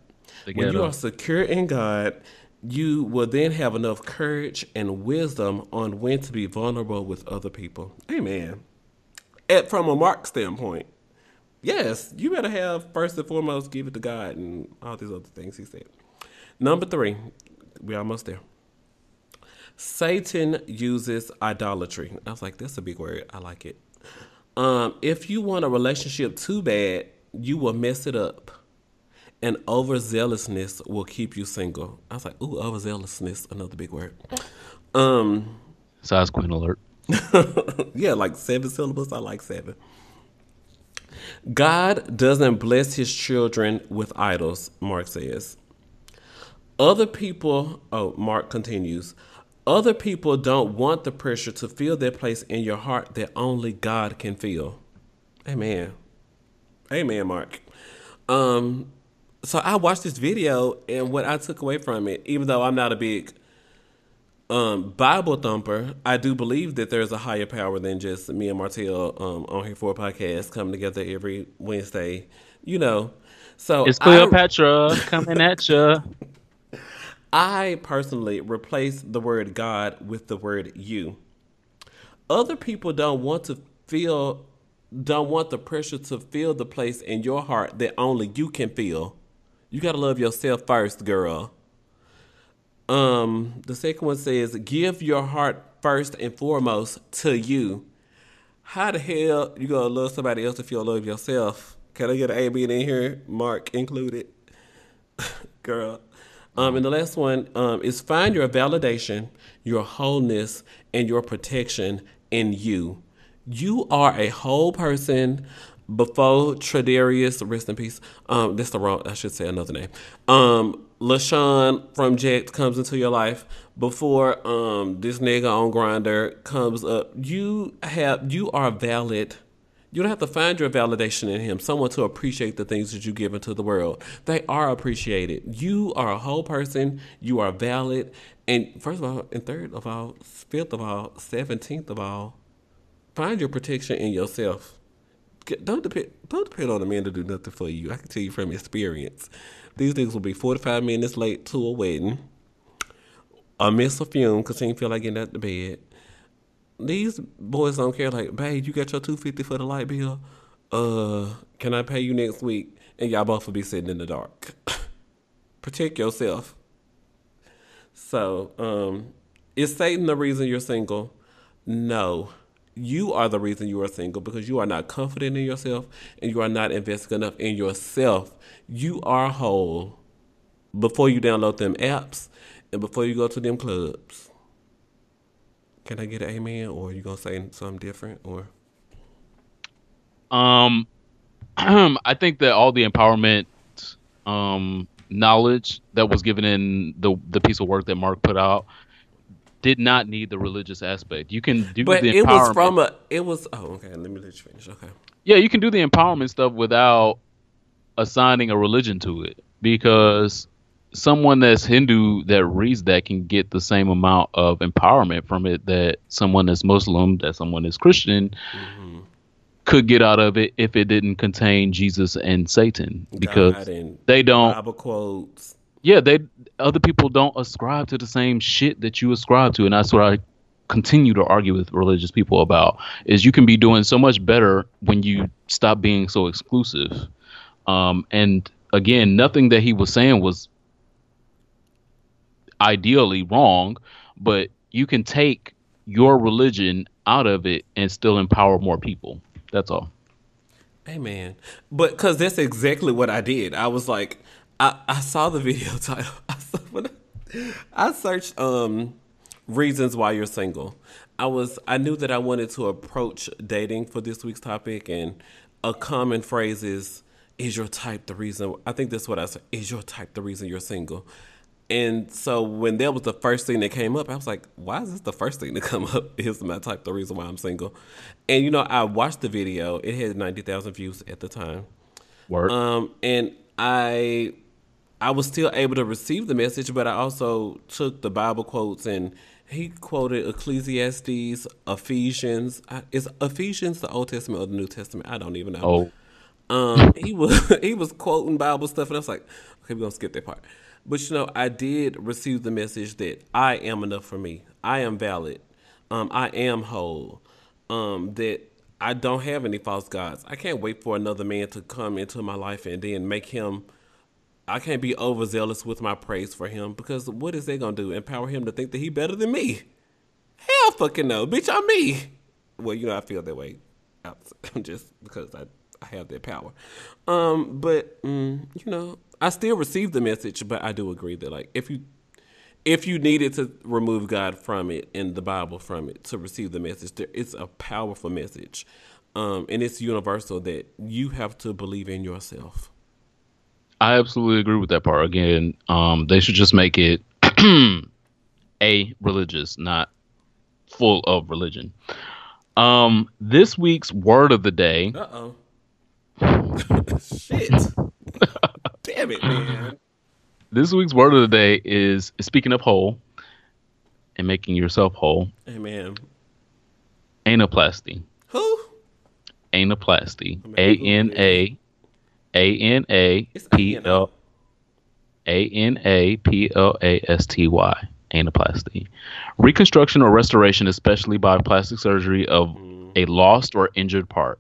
The When you are secure in God, You will then have enough courage and wisdom on when to be vulnerable with other people. Amen. And from a Mark standpoint, yes, you better have first and foremost give it to God and all these other things he said. Number three, we're almost there. Satan uses idolatry. I was like, that's a big word. I like it. Um, if you want a relationship too bad, you will mess it up. And overzealousness will keep you single. I was like, ooh, overzealousness, another big word. Um, Size queen alert. <laughs> yeah, like seven syllables. I like seven. God doesn't bless his children with idols, Mark says. Other people, oh, Mark continues, other people don't want the pressure to fill their place in your heart that only God can fill. Amen. Amen, Mark. Um, so I watched this video, and what I took away from it, even though I'm not a big um, Bible thumper, I do believe that there's a higher power than just me and Martell um, on here for a podcast coming together every Wednesday. You know, so It's I- Cleopatra coming at you. <laughs> I personally replace the word God with the word you. Other people don't want to feel, don't want the pressure to feel the place in your heart that only you can feel. You gotta love yourself first, girl. Um, the second one says, give your heart first and foremost to you. How the hell you gonna love somebody else if you don't love yourself? Can I get an amen in here? Mark included. <laughs> Girl. Um, and the last one um, is find your validation, your wholeness, and your protection in you. You are a whole person before Tradarius, rest in peace. Um, that's the wrong, I should say another name. Um, LaShawn from Jet comes into your life before um, this nigga on Grindr comes up. You have, you are valid. You don't have to find your validation in him, someone to appreciate the things that you give into the world. They are appreciated. You are a whole person. You are valid. And first of all, and third of all, fifth of all, seventeenth of all, find your protection in yourself. Don't depend. Don't depend on a man to do nothing for you. I can tell you from experience. These niggas will be forty-five minutes late to a wedding. I miss a fume because he didn't feel like getting out the bed these boys don't care. Like, babe, you got your two fifty for the light bill. Uh, can I pay you next week? And y'all both will be sitting in the dark. <laughs> Protect yourself. So, um, is Satan the reason you're single? No. You are the reason you are single because you are not confident in yourself and you are not investing enough in yourself. You are whole before you download them apps and before you go to them clubs. Can I get an amen, or you gonna say something different, or Um, <clears throat> I think that all the empowerment um, knowledge that was given in the the piece of work that Mark put out did not need the religious aspect. You can do but the it was from a. It was. Oh, okay. Let me let you finish. Okay. yeah, you can do the empowerment stuff without assigning a religion to it because someone that's Hindu that reads that can get the same amount of empowerment from it that someone that's Muslim, that someone that's Christian mm-hmm. could get out of it if it didn't contain Jesus and Satan because God they don't Bible quotes. Yeah, they other people don't ascribe to the same shit that you ascribe to, and that's what I continue to argue with religious people about. Is you can be doing so much better when you stop being so exclusive. Um, and again, nothing that he was saying was ideally wrong, but you can take your religion out of it and still empower more people. That's all. Amen. But because that's exactly what I did. I was like, I, I saw the video <laughs> title. I, saw, I, I searched um reasons why you're single. I was I knew that I wanted to approach dating for this week's topic, and a common phrase is, "Is your type the reason?" I think that's what I said. Is your type the reason you're single? And so when that was the first thing that came up, I was like, why is this the first thing to come <laughs> up? Is my type the reason why I'm single? And you know, I watched the video. It had ninety thousand views at the time. Word. Um, and I I was still able to receive the message, but I also took the Bible quotes and he quoted Ecclesiastes, Ephesians. I- Is Ephesians the Old Testament or the New Testament? I don't even know. oh, Um, he was <laughs> he was quoting Bible stuff, and I was like, okay, we're gonna skip that part. But you know, I did receive the message that I am enough for me. I am valid. Um, I am whole. Um, that I don't have any false gods. I can't wait for another man to come into my life and then make him. I can't be overzealous with my praise for him because what is they gonna do? Empower him to think that he better than me? Hell, fucking no, bitch. I'm me. Well, you know, I feel that way, <laughs> just because I I have that power. Um, but mm, you know, I still receive the message, but I do agree that like if you if you needed to remove God from it and the Bible from it to receive the message, there, it's a powerful message, um, and it's universal that you have to believe in yourself. I absolutely agree with that part. Again, um, they should just make it <clears throat> a religious, not full of religion. Um, this week's word of the day. Uh oh. <laughs> Shit. Damn it, man. This week's word of the day is speaking of whole and making yourself whole. Amen. Anaplasty. Who? Anaplasty. A N A A N A P L A N A P L A S T Y. Anaplasty. Reconstruction or restoration, especially by plastic surgery of mm-hmm. a lost or injured part.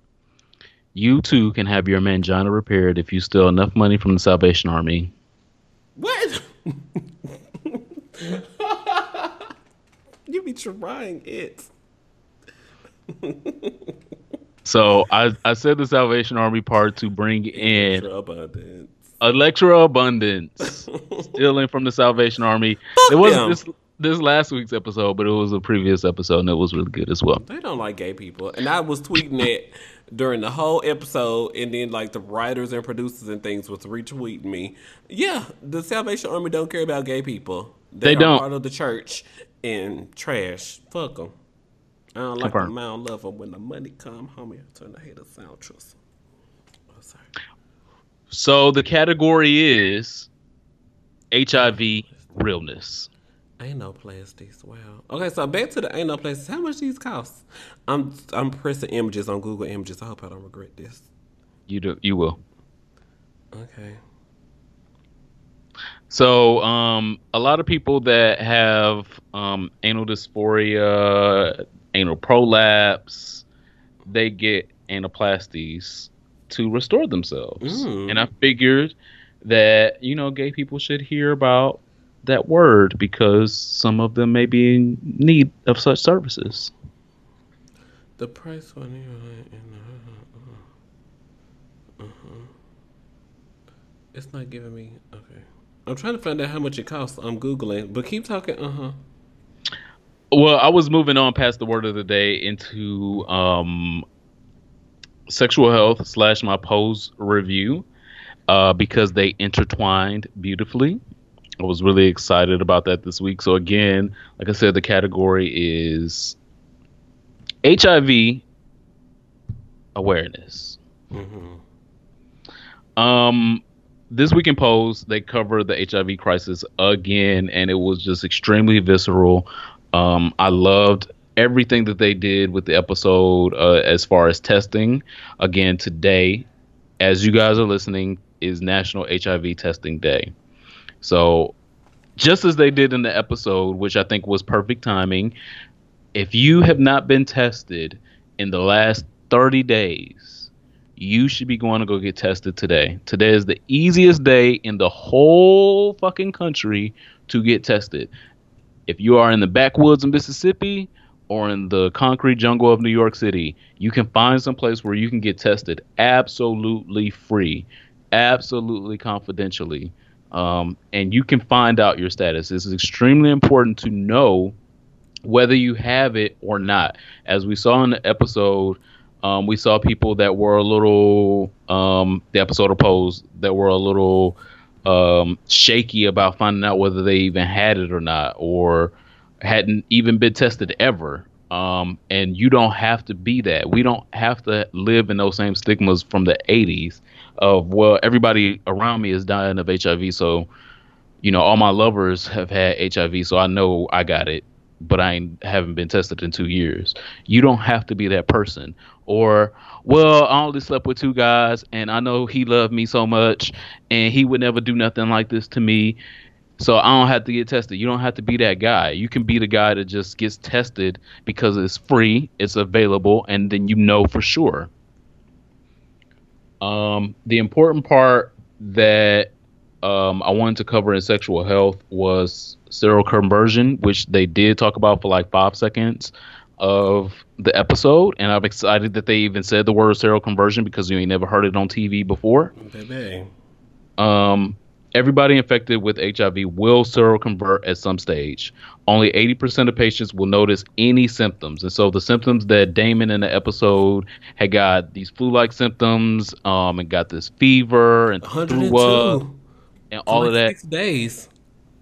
You too can have your mangina repaired if you steal enough money from the Salvation Army. What? <laughs> you be trying it. <laughs> So I, I said the Salvation Army part to bring in Extra abundance. Elektra Abundance, stealing from the Salvation Army. Fuck it wasn't them. this this last week's episode, but it was a previous episode, and it was really good as well. They don't like gay people. And I was tweeting it during the whole episode, and then like the writers and producers and things was retweeting me. Yeah, the Salvation Army don't care about gay people. They are don't. part of the church and trash. Fuck them. I don't like Confirm. them. I don't love them. When the money come, homie, I turn the head of sound trust. Oh, sorry. So the category is HIV realness. Ain't no plastics. Wow. Okay, so back to the ain't no plastics. How much these cost? I'm I'm pressing images on Google Images. I hope I don't regret this. You do you will. Okay. So um, a lot of people that have um, anal dysphoria, anal prolapse, they get anaplasties to restore themselves. Mm. And I figured that you know gay people should hear about that word because some of them may be in need of such services. The price for new uh-huh. It's not giving me okay. I'm trying to find out how much it costs. I'm googling, but keep talking. Uh huh. Well, I was moving on past the word of the day into um, sexual health slash my pose review uh, because they intertwined beautifully. I was really excited about that this week. So again, like I said, the category is HIV awareness. Um, this week in Pose, they covered the HIV crisis again, and it was just extremely visceral. Um, I loved everything that they did with the episode uh, as far as testing. Again, today, as you guys are listening, is National HIV Testing Day. So, just as they did in the episode, which I think was perfect timing, if you have not been tested in the last 30 days, you should be going to go get tested today. Today is the easiest day in the whole fucking country to get tested. If you are in the backwoods of Mississippi or in the concrete jungle of New York City, you can find some place where you can get tested absolutely free, absolutely confidentially. Um, and you can find out your status. This is extremely important to know whether you have it or not. As we saw in the episode, um, we saw people that were a little, um, the episode of Pose, that were a little um, shaky about finding out whether they even had it or not, or hadn't even been tested ever. Um, and you don't have to be that. We don't have to live in those same stigmas from the 80s of, well, everybody around me is dying of HIV. So, you know, all my lovers have had HIV. So I know I got it but I haven't been tested in two years. You don't have to be that person. Or, well, I only slept with two guys, and I know he loved me so much, and he would never do nothing like this to me. So I don't have to get tested. You don't have to be that guy. You can be the guy that just gets tested because it's free, it's available, and then you know for sure. Um, the important part that um, I wanted to cover in sexual health was seroconversion, which they did talk about for like five seconds of the episode, and I'm excited that they even said the word seroconversion because you ain't never heard it on TV before. Baby. Um, everybody infected with HIV will seroconvert at some stage. Only 80% of patients will notice any symptoms. And so the symptoms that Damon in the episode had got these flu-like symptoms, um, and got this fever and threw up and all For of that. Six days.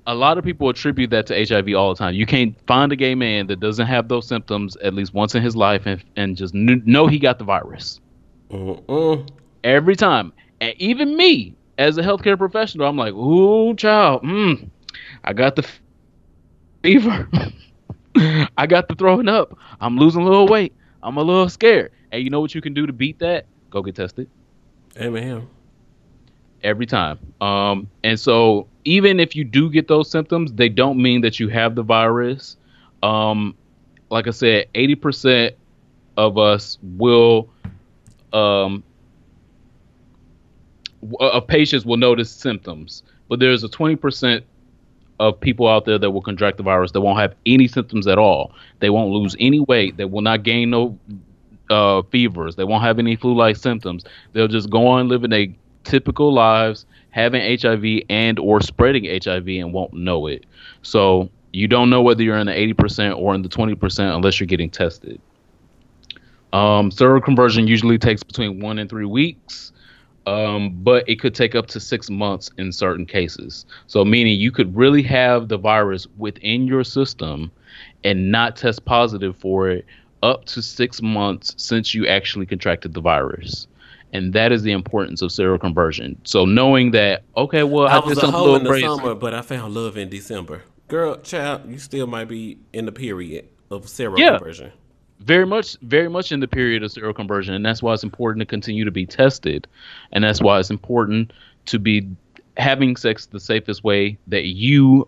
A lot of people attribute that to HIV all the time. You can't find a gay man that doesn't have those symptoms at least once in his life and, and just kn- know he got the virus Mm-mm. every time. And even me, as a healthcare professional, I'm like, ooh, child, mm, I got the f- fever. <laughs> I got the throwing up. I'm losing a little weight. I'm a little scared. And you know what you can do to beat that? Go get tested Amen. every time. Um, and so even if you do get those symptoms, they don't mean that you have the virus. Um, like I said, 80% of us will, um, of patients will notice symptoms, but there's a 20% of people out there that will contract the virus that won't have any symptoms at all. They won't lose any weight. They will not gain no uh, fevers. They won't have any flu-like symptoms. They'll just go on living a typical lives, having HIV and or spreading HIV and won't know it. So you don't know whether you're in the 80% or in the 20% unless you're getting tested. Um, seroconversion usually takes between one and three weeks, um, but it could take up to six months in certain cases. So, meaning you could really have the virus within your system and not test positive for it up to six months since you actually contracted the virus. And that is the importance of seroconversion. So, knowing that, okay, well, I, I was a hoe in the crazy. summer, but I found love in December. Girl, child, you still might be in the period of seroconversion. Yeah. conversion. very much very much in the period of seroconversion and that's why it's important to continue to be tested and that's why it's important to be having sex the safest way that you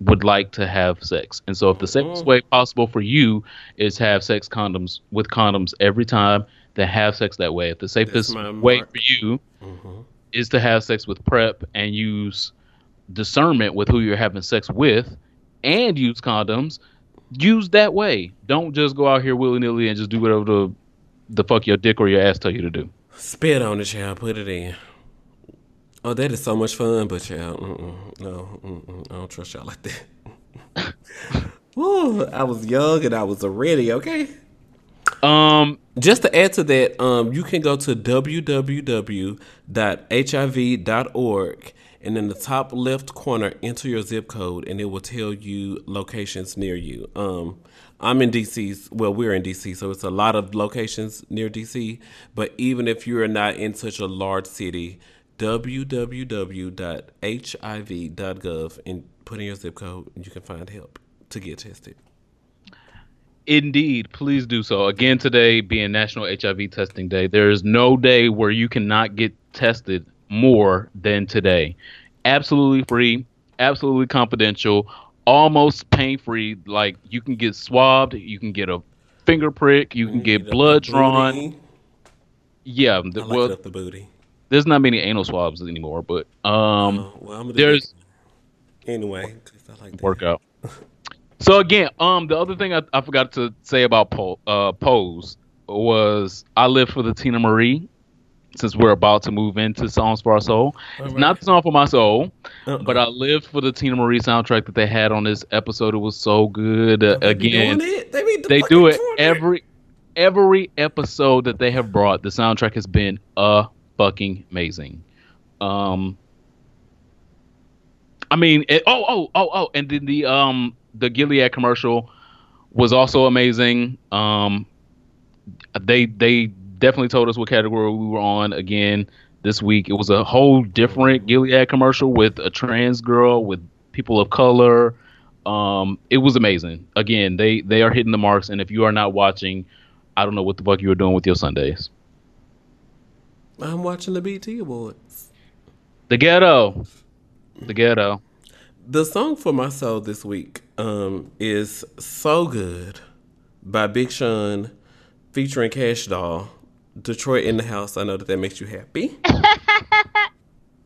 would like to have sex and so if the safest mm-hmm. way possible for you is have sex condoms with condoms every time then have sex that way if the safest way for you mm-hmm. is to have sex with PrEP and use discernment with who you're having sex with and use condoms use that way. Don't just go out here willy nilly and just do whatever the the fuck your dick or your ass tell you to do. Spit on it, child. Put it in. Oh, that is so much fun, but child, mm-mm, no, mm-mm, I don't trust y'all like that. <laughs> Woo, I was young and I was ready. Okay. Um, Just to add to that, um, you can go to www.hiv.org and in the top left corner, enter your zip code, and it will tell you locations near you. Um, I'm in DC. Well, we're in DC, so it's a lot of locations near DC. But even if you are not in such a large city, www.hiv.gov and put in your zip code, and you can find help to get tested. Indeed, please do so. Again, today being National HIV Testing Day, there is no day where you cannot get tested more than today. Absolutely free, absolutely confidential, almost pain free. Like you can get swabbed, you can get a finger prick, you can get blood drawn. Booty. Yeah, the, well, the booty. there's not many anal swabs anymore, but um, Oh, well, I'm there's anyway. I like that. workout. So again, um, the other thing I, I forgot to say about po- uh, Pose was I live for the Teena Marie. Since we're about to move into songs for our soul, it's not the song for my soul, Uh-uh. but I lived for the Teena Marie soundtrack that they had on this episode. It was so good. Uh, again, it. They, they do it every every episode that they have brought. The soundtrack has been a fucking amazing. Um, I mean, it, oh oh oh oh, and then the um the Gilead commercial was also amazing. Um, they they definitely told us what category we were on again this week. It was a whole different Gilead commercial with a trans girl with people of color. Um, it was amazing. Again, they they are hitting the marks, and if you are not watching, I don't know what the fuck you are doing with your Sundays. I'm watching the BET Awards. The ghetto, the ghetto. The song for my soul this week um, is "So Good" by Big Sean, featuring Kash Doll. Detroit in the house. I know that that makes you happy. <laughs> I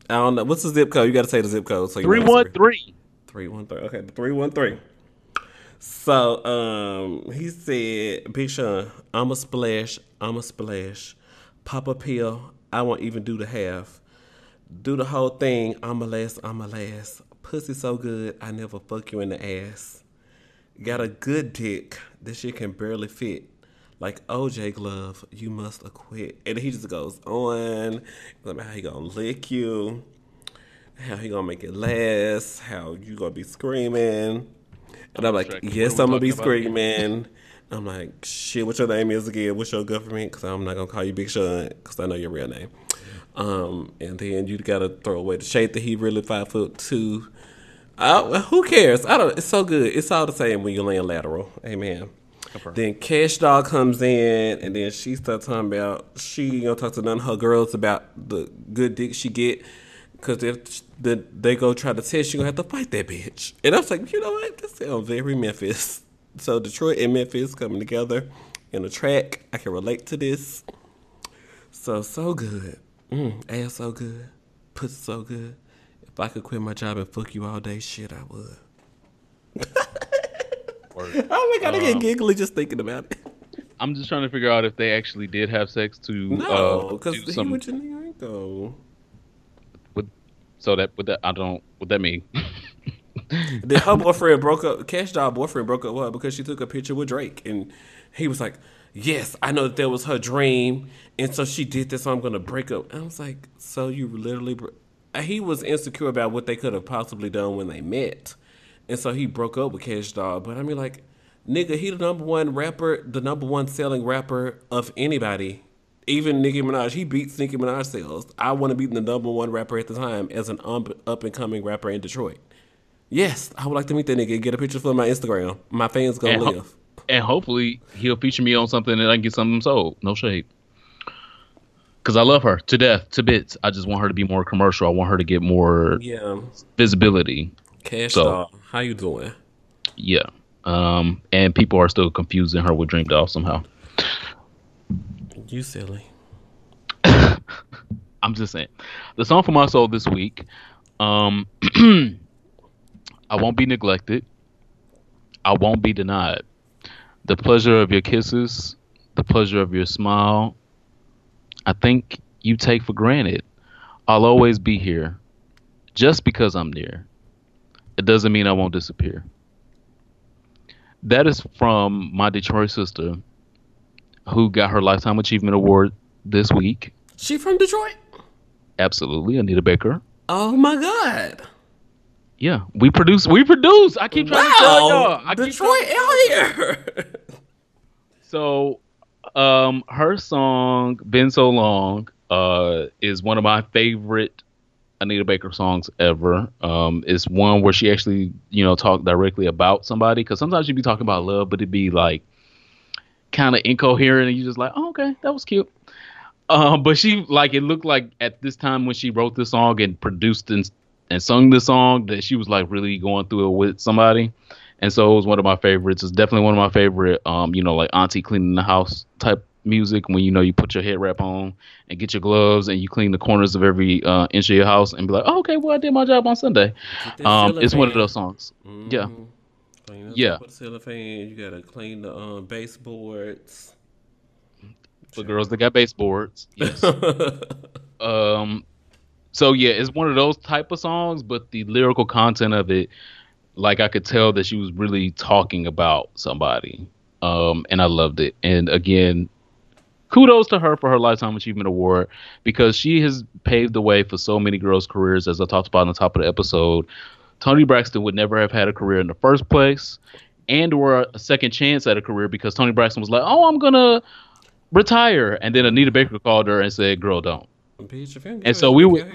don't know what's the zip code. You got to say the zip code. So you Three know it's one real. three. Three one three. Okay, three one three. So um, he said, "Big Sean, I'm a splash. I'm a splash. Pop a pill. I won't even do the half. Do the whole thing. I'm a last. I'm a last. Pussy so good. I never fuck you in the ass. Got a good dick. This shit can barely fit." Like OJ Glove, you must acquit. And he just goes on about how he gonna lick you how he gonna make it last, how you gonna be screaming. And I'm like, yes, I'm gonna be talking about again? screaming. I'm like, shit, what your name is again? What's your government? Because I'm not gonna call you Big Sean because I know your real name. Um, and then you gotta throw away the shade that he really five foot two. I, who cares? I don't. It's so good. It's all the same when you're laying lateral. Amen. Then Kash Doll comes in, and then she starts talking about she gonna talk to none of her girls about the good dick she get, because if the, they go try to test, you gonna have to fight that bitch. And I was like, you know what? This sounds very Memphis. <laughs> So Detroit and Memphis coming together in a track. I can relate to this. So so good. Mm, ass so good. Pussy so good. If I could quit my job and fuck you all day, shit, I would. <laughs> Oh my god, I get giggly just thinking about it. I'm just trying to figure out if they actually did have sex to No, uh, because do he some went to Niango. with so that with that I don't what that mean. Then her <laughs> boyfriend broke up. Kash Doll boyfriend broke up with her because she took a picture with Drake, and he was like, "Yes, I know that that was her dream, and so she did this. So I'm gonna break up." And I was like, "So you literally?" Bro-. Uh, he was insecure about what they could have possibly done when they met, and so he broke up with Kash Doll. But I mean, like, nigga, he the number one rapper, the number one selling rapper of anybody. Even Nicki Minaj, he beats Nicki Minaj sales. I want to be the number one rapper at the time as an up and coming rapper in Detroit. Yes, I would like to meet that nigga and get a picture for my Instagram. My fans gonna and, ho- live. And hopefully he'll feature me on something and I can get something sold. No shade. Cause I love her to death, to bits. I just want her to be more commercial. I want her to get more Yeah, visibility. Cash So- Doll, how you doing? Yeah. Um, and people are still confusing her with DreamDoll somehow. You silly. <laughs> I'm just saying. The song for my soul this week, um, <clears throat> I won't be neglected. I won't be denied. The pleasure of your kisses, the pleasure of your smile, I think you take for granted. I'll always be here, just because I'm near. It doesn't mean I won't disappear. That is from my Detroit sister, who got her Lifetime Achievement Award this week. She from Detroit? Absolutely, Anita Baker. Oh my god! Yeah, we produce. We produce. I keep trying to tell y'all. I Detroit trying- out here. <laughs> So, um, her song "Been So Long" uh is one of my favorite Anita Baker songs ever. Um, it's one where she actually, you know, talk directly about somebody. Because sometimes she'd be talking about love, but it'd be like kind of incoherent, and you just like, oh, okay, that was cute. Um, but she like it looked like at this time when she wrote this song and produced and and sung the song that she was like really going through it with somebody. And so it was one of my favorites. It's definitely one of my favorite, um, you know, like auntie cleaning the house type music when you know you put your head wrap on and get your gloves and you clean the corners of every uh, inch of your house and be like, oh, okay, well I did my job on Sunday. Um, it's one of those songs. Yeah. Clean up Yeah. the cellophane. You gotta clean the um, baseboards. For girls that got baseboards. Yes. <laughs> um so yeah it's one of those type of songs but the lyrical content of it like i could tell that she was really talking about somebody um and i loved it. And again kudos to her for her lifetime achievement award because she has paved the way for so many girls careers as i talked about on the top of the episode. Toni Braxton would never have had a career in the first place and or a second chance at a career because Toni Braxton was like oh i'm gonna retire. And then anita baker called her and said girl don't Bitch, And so <laughs> we would-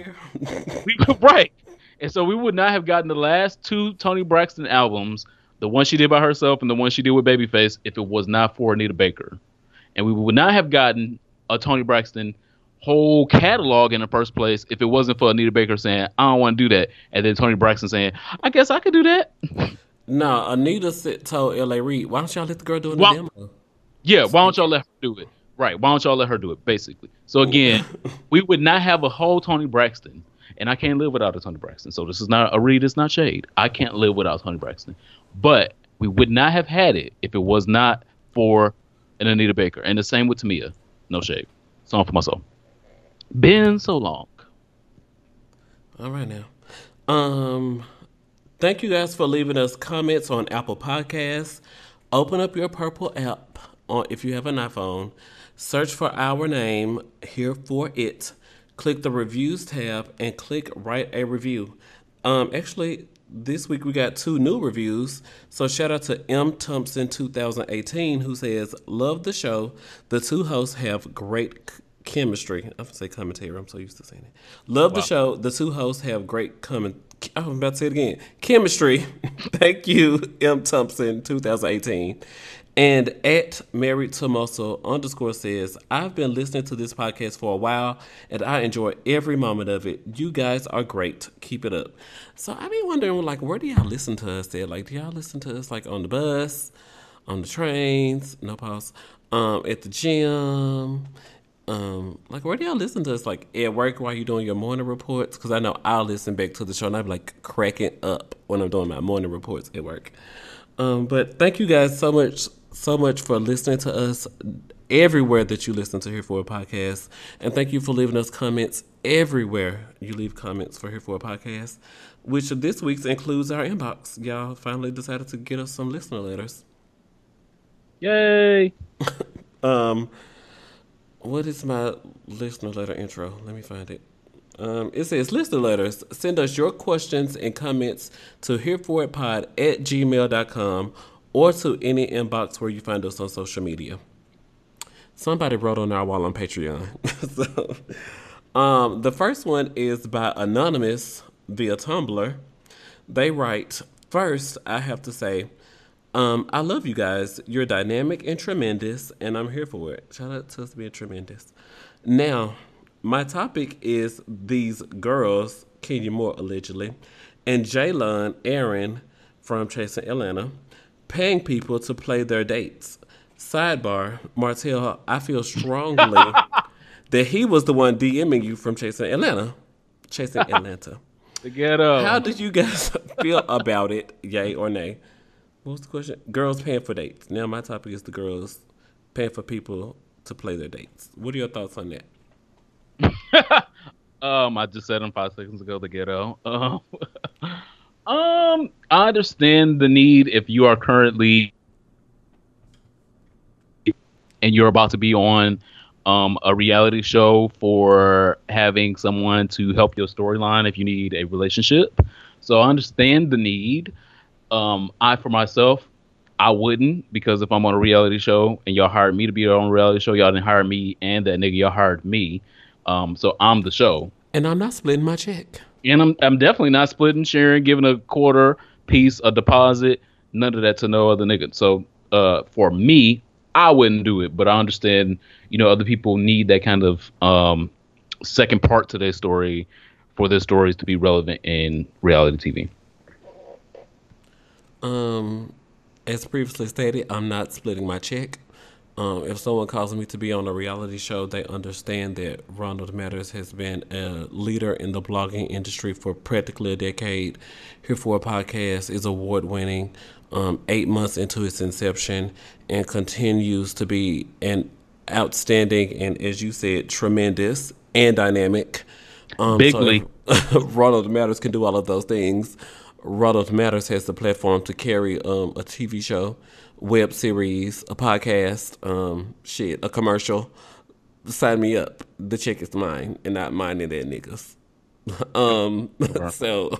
we, right. And so we would not have gotten the last two Toni Braxton albums, the one she did by herself and the one she did with Babyface, if it was not for Anita Baker. And we would not have gotten a Toni Braxton whole catalog in the first place if it wasn't for Anita Baker saying, I don't want to do that. And then Toni Braxton saying, I guess I could do that. <laughs> No, Anita said, told L.A. Reid, why don't y'all let the girl do Why- the demo? Yeah, why don't y'all let her do it? Right, why don't y'all let her do it, basically. So again, <laughs> we would not have a whole Toni Braxton, and I can't live without a Toni Braxton. So this is not a read, it's not shade. I can't live without Toni Braxton. But we would not have had it if it was not for an Anita Baker. And the same with Tamia. No shade. Song for myself. Been so long. All right now. Um thank you guys for leaving us comments on Apple Podcasts. Open up your purple app on if you have an iPhone. Search for our name here for it. Click the reviews tab and click write a review. Um actually this week we got two new reviews. So shout out to M Thompson 2018 who says, "Love the show. The two hosts have great chemistry." I'm gonna say commentary. I'm so used to saying it. Love the show. The two hosts have great comment. I'm about to say it again. Chemistry. <laughs> Thank you, M Thompson 2018. And at Married to Muscle underscore says, I've been listening to this podcast for a while and I enjoy every moment of it. You guys are great. Keep it up. So I be wondering, like, where do y'all listen to us at? Like, do y'all listen to us like on the bus, on the trains, no pause, um, at the gym? Um, like where do y'all listen to us? Like at work while you're doing your morning reports? Because I know I'll listen back to the show and be like cracking up when I'm doing my morning reports at work. Um, but thank you guys so much, so much for listening to us everywhere that you listen to Here For It Podcast. And thank you for leaving us comments everywhere you leave comments for Here For It Podcast, which this week's includes our inbox. Y'all finally decided to get us some listener letters. Yay. <laughs> Um, what is my listener letter intro? Let me find it. Um, it says listener letters. Send us your questions and comments to hereforitpod at gmail.com or to any inbox where you find us on social media. Somebody wrote on our wall on Patreon. <laughs> so, um, the first one is by Anonymous via Tumblr. They write, First, I have to say, um, I love you guys. You're dynamic and tremendous, and I'm here for it. Shout out to us being tremendous. Now, my topic is these girls, Kenya Moore allegedly, and Jaylon Aaron from Chasing Atlanta, paying people to play their dates. Sidebar, Martell, I feel strongly <laughs> that he was the one DMing you from Chasing Atlanta. Chasing <laughs> Atlanta. The ghetto. How did you guys <laughs> feel about it? Yay or nay? What was the question? Girls paying for dates. Now my topic is the girls paying for people to play their dates. What are your thoughts on that? Um, I just said them five seconds ago. The ghetto. Um, um, I understand the need if you are currently and you're about to be on um a reality show for having someone to help your storyline if you need a relationship. So I understand the need. Um, I for myself, I wouldn't because if I'm on a reality show and y'all hired me to be on a reality show, y'all didn't hire me and that nigga y'all hired me. Um, so I'm the show. And I'm not splitting my check. And I'm I'm definitely not splitting, sharing, giving a quarter piece, a deposit, none of that to no other nigga. So uh, for me, I wouldn't do it, but I understand, you know, other people need that kind of um, second part to their story for their stories to be relevant in reality TV. Um, as previously stated, I'm not splitting my check. Um, if someone calls me to be on a reality show, they understand that Ronald Matters has been a leader in the blogging industry for practically a decade. Here for a podcast is award winning, um, eight months into its inception, and continues to be an outstanding and, as you said, tremendous and dynamic. Um, Bigly. so <laughs> Ronald Matters can do all of those things. Ronald Matters has the platform to carry um, a TV show, web series, a podcast, um, shit, a commercial. Sign me up. The check is mine and not mine and that niggas. <laughs> um, <laughs> so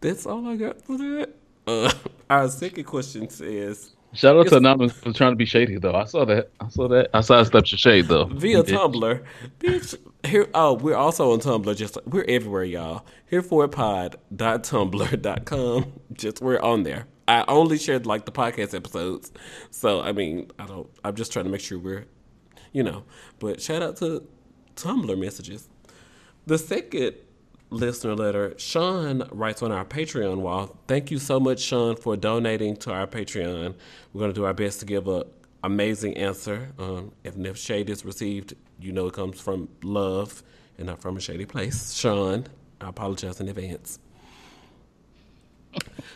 that's all I got for that. Uh, <laughs> our second question says Shout out to Anonymous for trying to be shady though. I saw that. I saw that. I sidestepped your shade though. via. Tumblr. Bitch, here. Oh, we're also on Tumblr. Just we're everywhere, y'all. Here for pod.tumblr.com. Just we're on there. I only shared like the podcast episodes, so I mean, I don't. I'm just trying to make sure we're, you know. But shout out to Tumblr messages. The second listener letter, Sean writes on our Patreon wall. Thank you so much, Sean, for donating to our Patreon. We're going to do our best to give a amazing answer. Um, if, if shade is received, you know it comes from love and not from a shady place. Sean, I apologize in advance.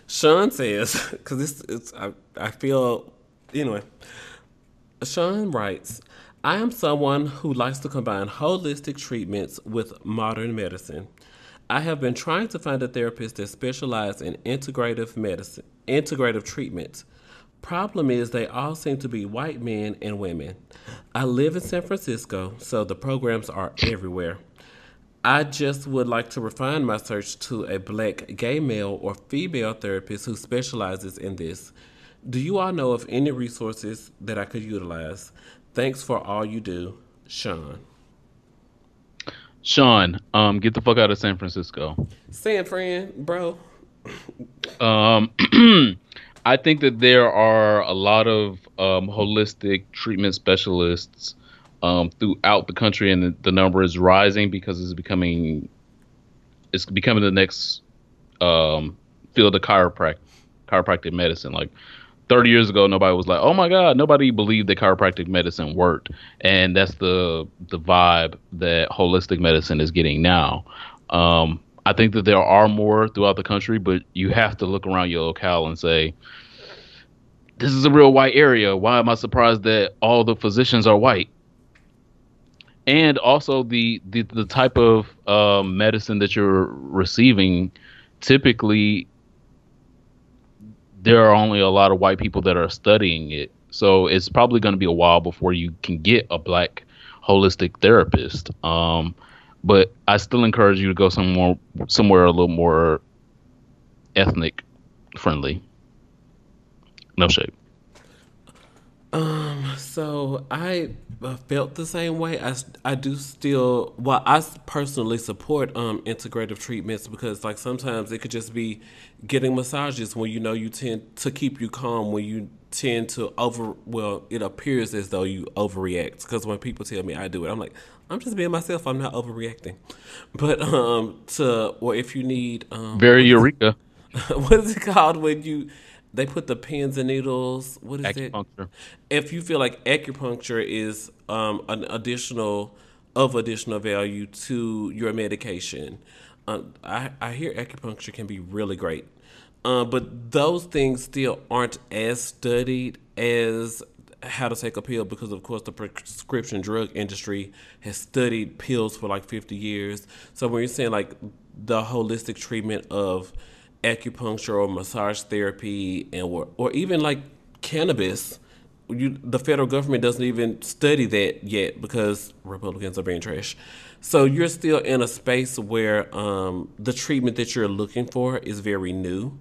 Sean says, because it's, it's I, I feel, anyway. Sean writes, I am someone who likes to combine holistic treatments with modern medicine. I have been trying to find a therapist that specializes in integrative medicine, integrative treatments. Problem is, they all seem to be white men and women. I live in San Francisco, so the programs are everywhere. I just would like to refine my search to a black gay male or female therapist who specializes in this. Do you all know of any resources that I could utilize? Thanks for all you do, Sean. Sean, um, get the fuck out of San Francisco. San Fran, bro. Um, <clears throat> I think that there are a lot of um, holistic treatment specialists um, throughout the country, and the, the, number is rising because it's becoming it's becoming the next um, field of chiropractic chiropractic medicine. Like 30 years ago, nobody was like, "Oh my God!" Nobody believed that chiropractic medicine worked, and that's the the vibe that holistic medicine is getting now. Um, I think that there are more throughout the country, but you have to look around your locale and say, "This is a real white area. Why am I surprised that all the physicians are white?" And also the the, the type of uh, medicine that you're receiving typically there are only a lot of white people that are studying it. So it's probably going to be a while before you can get a black holistic therapist. Um, but I still encourage you to go somewhere somewhere a little more ethnic friendly. No shade. Um, so I felt the same way. I, I do still, well, I personally support um integrative treatments because like sometimes it could just be getting massages when you know you tend to keep you calm when you tend to over, well, it appears as though you overreact because when people tell me I do it, I'm like, I'm just being myself. I'm not overreacting. <laughs> But um to, or if you need um very eureka. <laughs> what is it called when you they put the pins and needles. What is acupuncture. it? If you feel like acupuncture is um, an additional of additional value to your medication, uh, I, I hear acupuncture can be really great. Uh, but those things still aren't as studied as how to take a pill because of course the prescription drug industry has studied pills for like 50 years so when you're saying like the holistic treatment of acupuncture or massage therapy and or, or even like cannabis you, the federal government doesn't even study that yet because Republicans are being trash. So you're still in a space where um, the treatment that you're looking for is very new,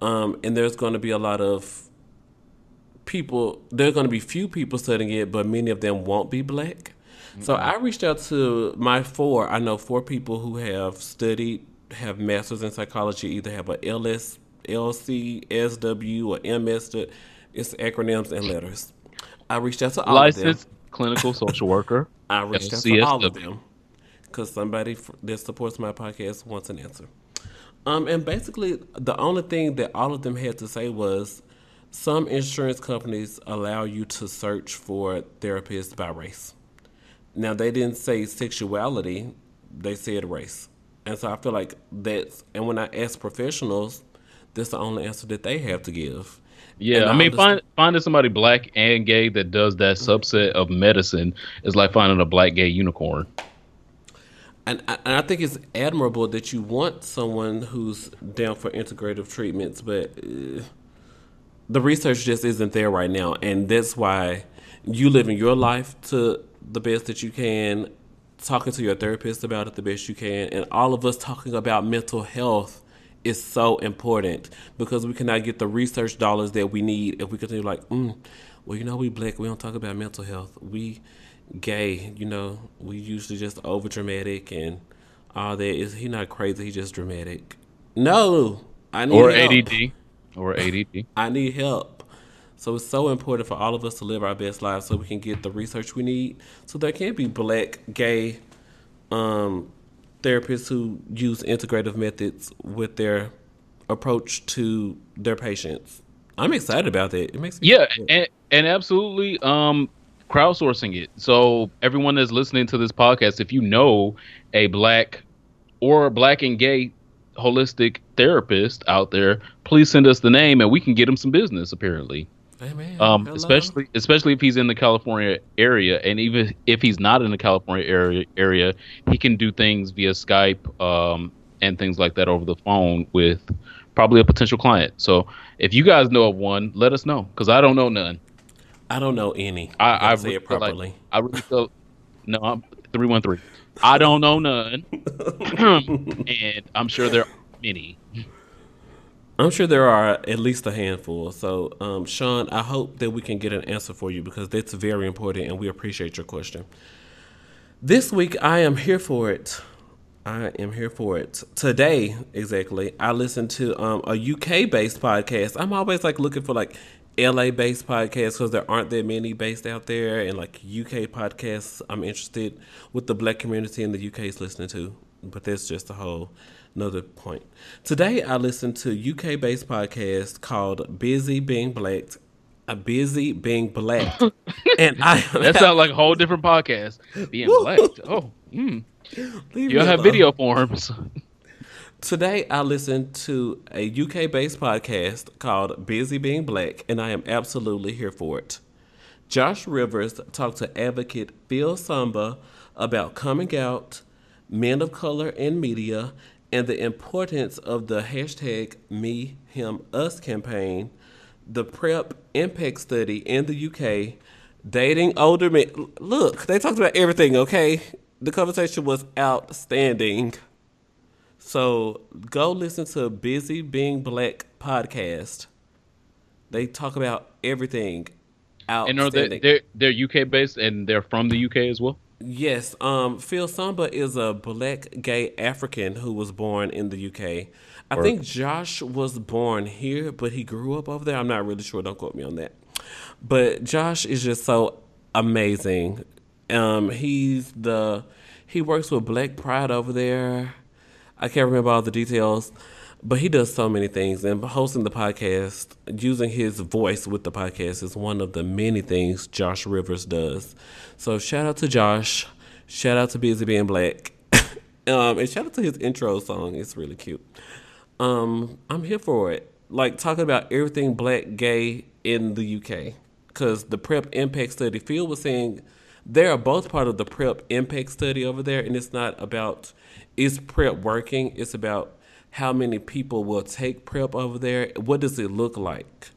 um, and there's going to be a lot of people. There's going to be few people studying it, but many of them won't be black. Mm-hmm. So I reached out to my four. I know four people who have studied have masters in psychology either have a LS, LC, SW, or MS. It's acronyms and letters. I reached out to all Licensed of them. Licensed clinical social worker. <laughs> I reached out to all of them because somebody that supports my podcast wants an answer. Um, and basically, the only thing that all of them had to say was some insurance companies allow you to search for therapists by race. Now, they didn't say sexuality, they said race. And so I feel like that's, and when I ask professionals, that's the only answer that they have to give. Yeah, I mean, find, finding somebody black and gay that does that mm-hmm. subset of medicine is like finding a black gay unicorn. And, and I think it's admirable that you want someone who's down for integrative treatments, but uh, the research just isn't there right now. And that's why you living your life to the best that you can talking to your therapist about it the best you can, and all of us talking about mental health is so important because we cannot get the research dollars that we need if we continue like, mm, well, you know, we black, we don't talk about mental health. We gay, you know, we usually just over dramatic and all that. Is he not crazy? He just dramatic. No, I need or help. ADD or ADD. I need help. So it's so important for all of us to live our best lives so we can get the research we need. So there can be black, gay, um, therapists who use integrative methods with their approach to their patients. I'm excited about that. It makes me Yeah, and, and absolutely um crowdsourcing it. So everyone that's listening to this podcast, if you know a black or black and gay holistic therapist out there, please send us the name and we can get him some business apparently. Hey, man, Um especially especially if he's in the California area and even if he's not in the California area area, he can do things via Skype um and things like that over the phone with probably a potential client. So if you guys know of one, let us know cuz I don't know none. I don't know any. I, Gotta I say really it feel like- properly. I really feel no. I'm three one three. I don't know none, <laughs> <clears throat> and I'm sure there are many. I'm sure there are at least a handful. So, um, Sean, I hope that we can get an answer for you because that's very important and we appreciate your question. This week, I am here for it. I am here for it. Today, exactly, I listened to um, a UK based podcast. I'm always like looking for like LA based podcasts because there aren't that many based out there. And like UK podcasts, I'm interested with the black community in the UK is listening to. But that's just a whole another point. Today, I listened to UK based podcast called Busy Being Black. A busy being black, <laughs> and I <laughs> That sounds like a whole different podcast. Being black. Oh, mm. You have alone. video forms. <laughs> Today, I listened to a UK based podcast called Busy Being Black, and I am absolutely here for it. Josh Rivers talked to advocate Phil Samba about coming out, men of color in media, and the importance of the hashtag Me, Him, Us campaign, the PrEP impact study in the UK, dating older men. Look, they talked about everything, okay? The conversation was outstanding. So go listen to Busy Being Black podcast. They talk about everything. and are Outstanding. they they're, they're UK based and they're from the UK as well. Yes, um, Phil Samba is a black gay African who was born in the UK. I think Josh was born here, but he grew up over there. I'm not really sure. Don't quote me on that. But Josh is just so amazing. Um, he's the he works with Black Pride over there. I can't remember all the details, but he does so many things. And hosting the podcast, using his voice with the podcast, is one of the many things Josh Rivers does. So shout out to Josh. Shout out to Busy Being Black. <laughs> um, and shout out to his intro song. It's really cute. Um, I'm here for it. Like talking about everything black gay in the UK. Because the PrEP impact study, Phil was saying they are both part of the PrEP impact study over there, and it's not about is PrEP working, it's about how many people will take PrEP over there. What does it look like?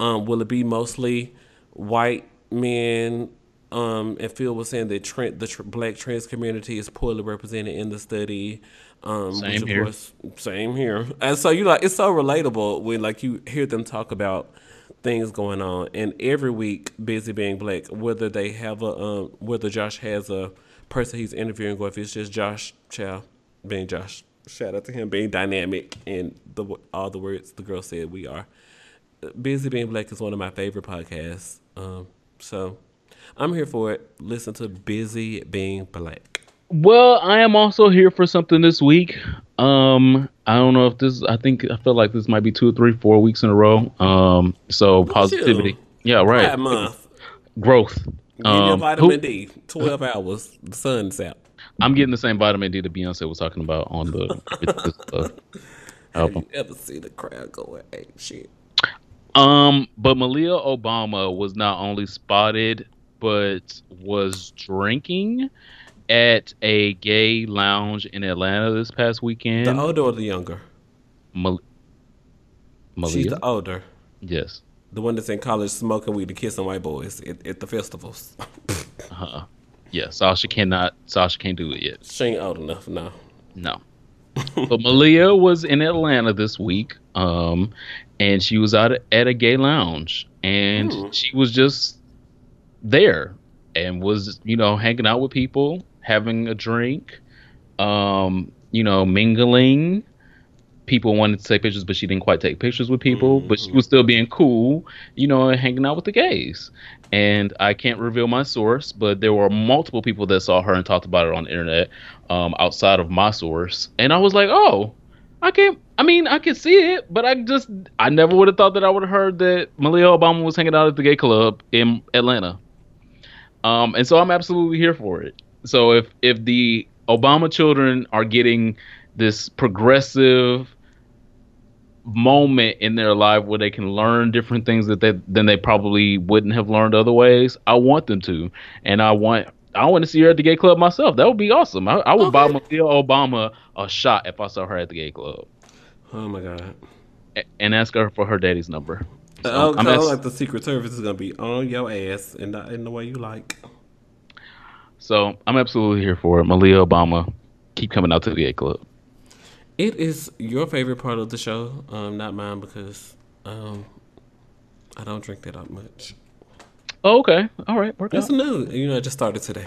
Um, will it be mostly white men? Um, and Phil was saying that tran the tr- black trans community is poorly represented in the study. Um, which Same here. course, same here. And so you like it's so relatable when like you hear them talk about things going on. And every week, busy being black, whether they have a um, whether Josh has a person he's interviewing, or if it's just Josh Chow being Josh. Shout out to him being dynamic and the all the words the girl said we are. Busy Being Black is one of my favorite podcasts. Um, so I'm here for it. Listen to Busy Being Black. Well, I am also here for something this week. Um, I don't know if this. I think I feel like this might be two, three, four weeks in a row. Um, so positivity. Yeah, right. Month. Growth. Um, vitamin who- D. 12 hours. The sun's out. I'm getting the same vitamin D that Beyonce was talking about on the <laughs> album. You ever see the crowd going ape shit? Um, but Malia Obama was not only spotted, but was drinking at a gay lounge in Atlanta this past weekend. The older or the younger? Mal- She's the older. yes. The one that's in college smoking weed and kissing white boys at, at the festivals. Uh, yeah, Sasha cannot. Sasha can't do it yet. she ain't old enough, no. No. but Malia was in Atlanta this week, um, and she was out at a gay lounge, and Hmm. she was just there and was, you know, hanging out with people, having a drink, um, you know, mingling, people wanted to take pictures, but she didn't quite take pictures with people, mm-hmm. but she was still being cool, you know, and hanging out with the gays. And I can't reveal my source, but there were multiple people that saw her and talked about it on the internet um, outside of my source. And I was like, oh, I can't. I mean, I can see it, but I just I never would have thought that I would have heard that Malia Obama was hanging out at the gay club in Atlanta. Um, and so I'm absolutely here for it. So if if the Obama children are getting this progressive moment in their life where they can learn different things that they than they probably wouldn't have learned other ways. I want them to, and I want I want to see her at the gay club myself. That would be awesome. I, I would okay. buy Malia Obama a shot if I saw her at the gay club. Oh my god! A- and ask her for her daddy's number. Oh, so oh, I'm ask- like the Secret Service is gonna be on your ass and not in the way you like. So I'm absolutely here for it. Malia Obama, keep coming out to the gay club. It is your favorite part of the show, um, not mine because um, I don't drink that up much. Oh, okay. All right. Work That's out. new. You know, I just started today.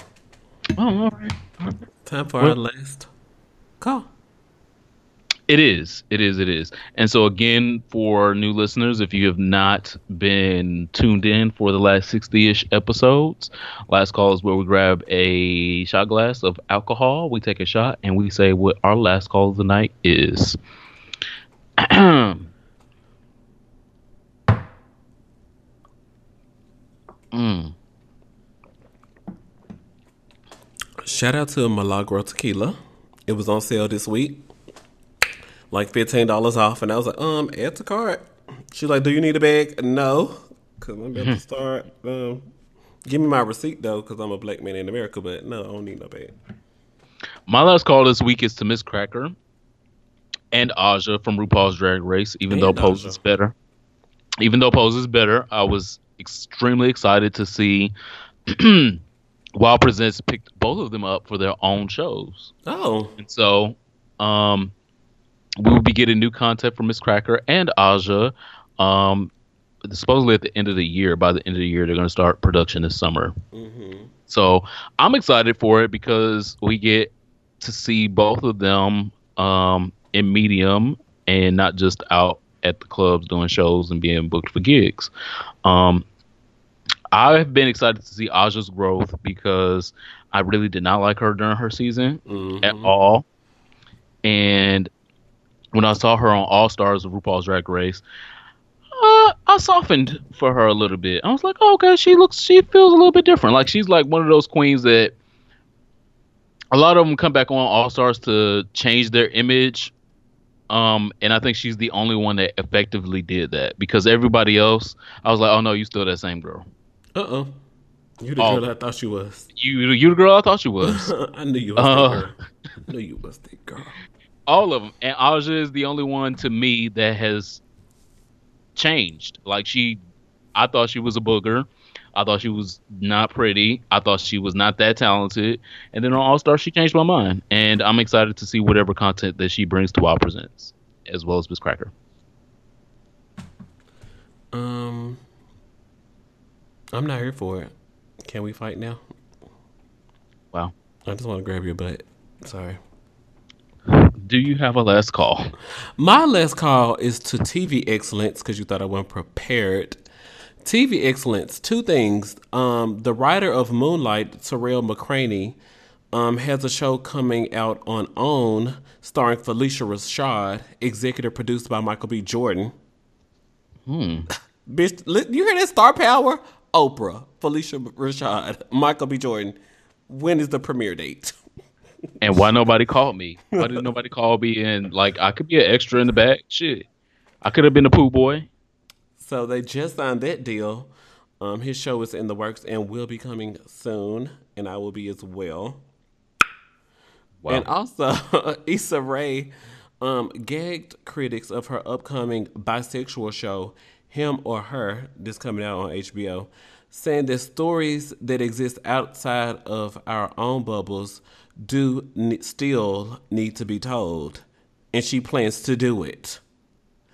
Oh, all right. All right. Time for our last call. It is. It is. It is. And so, again, for new listeners, if you have not been tuned in for the last 60 ish episodes, last call is where we grab a shot glass of alcohol, we take a shot, and we say what our last call of the night is. <clears throat> mm. Shout out to Milagro Tequila. It was on sale this week like fifteen dollars off, and I was like, um, add to cart. She's like, do you need a bag? No, because I'm about to start. Um, give me my receipt though, because I'm a black man in America. But no, I don't need no bag. My last call this week is to Miz Cracker and Aja from RuPaul's Drag Race. Even and though Pose is better, even though Pose is better, I was extremely excited to see. <clears throat> WOW Presents picked both of them up for their own shows. Oh, and so um, we will be getting new content from Miz Cracker and Aja. Um, supposedly at the end of the year. By the end of the year, they're going to start production this summer. Mm-hmm. So I'm excited for it because we get to see both of them um, in medium and not just out at the clubs doing shows and being booked for gigs. Um, I've been excited to see Aja's growth because I really did not like her during her season mm-hmm. at all. And when I saw her on All Stars of RuPaul's Drag Race, uh, I softened for her a little bit. I was like, oh, okay, she looks, she feels a little bit different. Like she's like one of those queens that a lot of them come back on All Stars to change their image. Um, and I think she's the only one that effectively did that because everybody else, I was like, oh no, you still that same girl. Uh oh. You the oh, girl I thought she was. You you the girl I thought she <laughs> was. I knew you was uh, that girl. I knew you was that girl all of them, and Aja is the only one to me that has changed. Like she, I thought she was a booger. I thought she was not pretty. I thought she was not that talented. And then on All Star, she changed my mind. And I'm excited to see whatever content that she brings to WOW Presents, as well as Miz Cracker. Um, I'm not here for it. Can we fight now? Wow. I just want to grab your butt. Sorry do you have a last call? My last call is to TV Excellence because you thought I wasn't prepared. TV Excellence, two things. Um, the writer of Moonlight, Tarell McCraney, um, has a show coming out on OWN starring Phylicia Rashad, executive produced by Michael B. Jordan. Hmm. <laughs> Bitch, you hear that star power? Oprah, Phylicia Rashad, Michael B. Jordan. When is the premiere date? And why nobody called me? Why did nobody call me? And like, I could be an extra in the back. Shit, I could have been a poo boy. So they just signed that deal. Um, his show is in the works and will be coming soon, and I will be as well. Wow. And also, <laughs> Issa Rae um, gagged critics of her upcoming bisexual show, Him or Her, this coming out on HBO, saying that stories that exist outside of our own bubbles do still need to be told, and she plans to do it.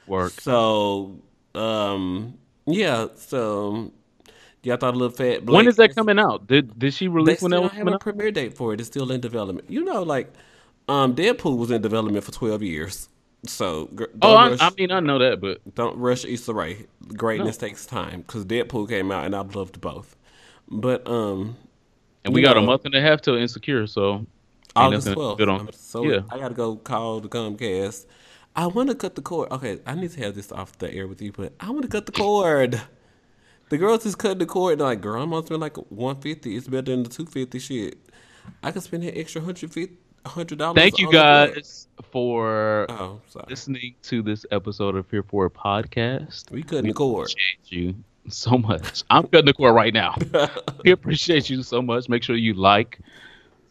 Work. So, um, yeah. So, y'all thought a little fat. Blake when is that coming out? Did did she release they when that was have a out? premiere date for it. It's still in development. You know, like um, Deadpool was in development for twelve years. So Oh, I, rush, I mean, I know that, but don't rush Issa Rae. Greatness takes time because Deadpool came out and I loved both. But um, and we got a month and a half till Insecure, so August twelfth. I'm so yeah, I gotta go call the Comcast. I want to cut the cord. Okay, I need to have this off the air with you, but I want to cut the cord. The girls just cut the cord. like, girl, I'm like one fifty. It's better than the two fifty shit. I could spend an extra hundred fifty, hundred dollars. thank you on the cord. guys for Oh, listening to this episode of Here For It Podcast. We cutting the cord. appreciate you so much. I'm cutting the cord right now. <laughs> we appreciate you so much. Make sure you like,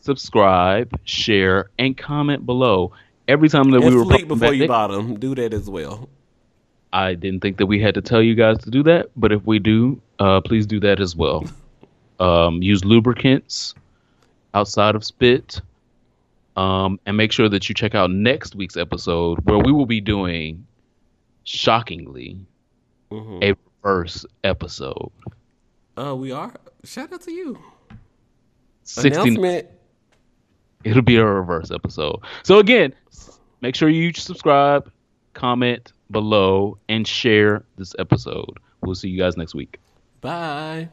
subscribe, share, and comment below. Every time that And we were sleep before you bottom. Do that as well. I didn't think that we had to tell you guys to do that, but if we do, uh, please do that as well. <laughs> Um, use lubricants outside of spit. Um, and make sure that you check out next week's episode where we will be doing, shockingly, hmm a reverse episode. Uh, we are. Shout out to you. 16 Announcement. It'll be a reverse episode. So again, make sure you subscribe, comment below, and share this episode. We'll see you guys next week. Bye.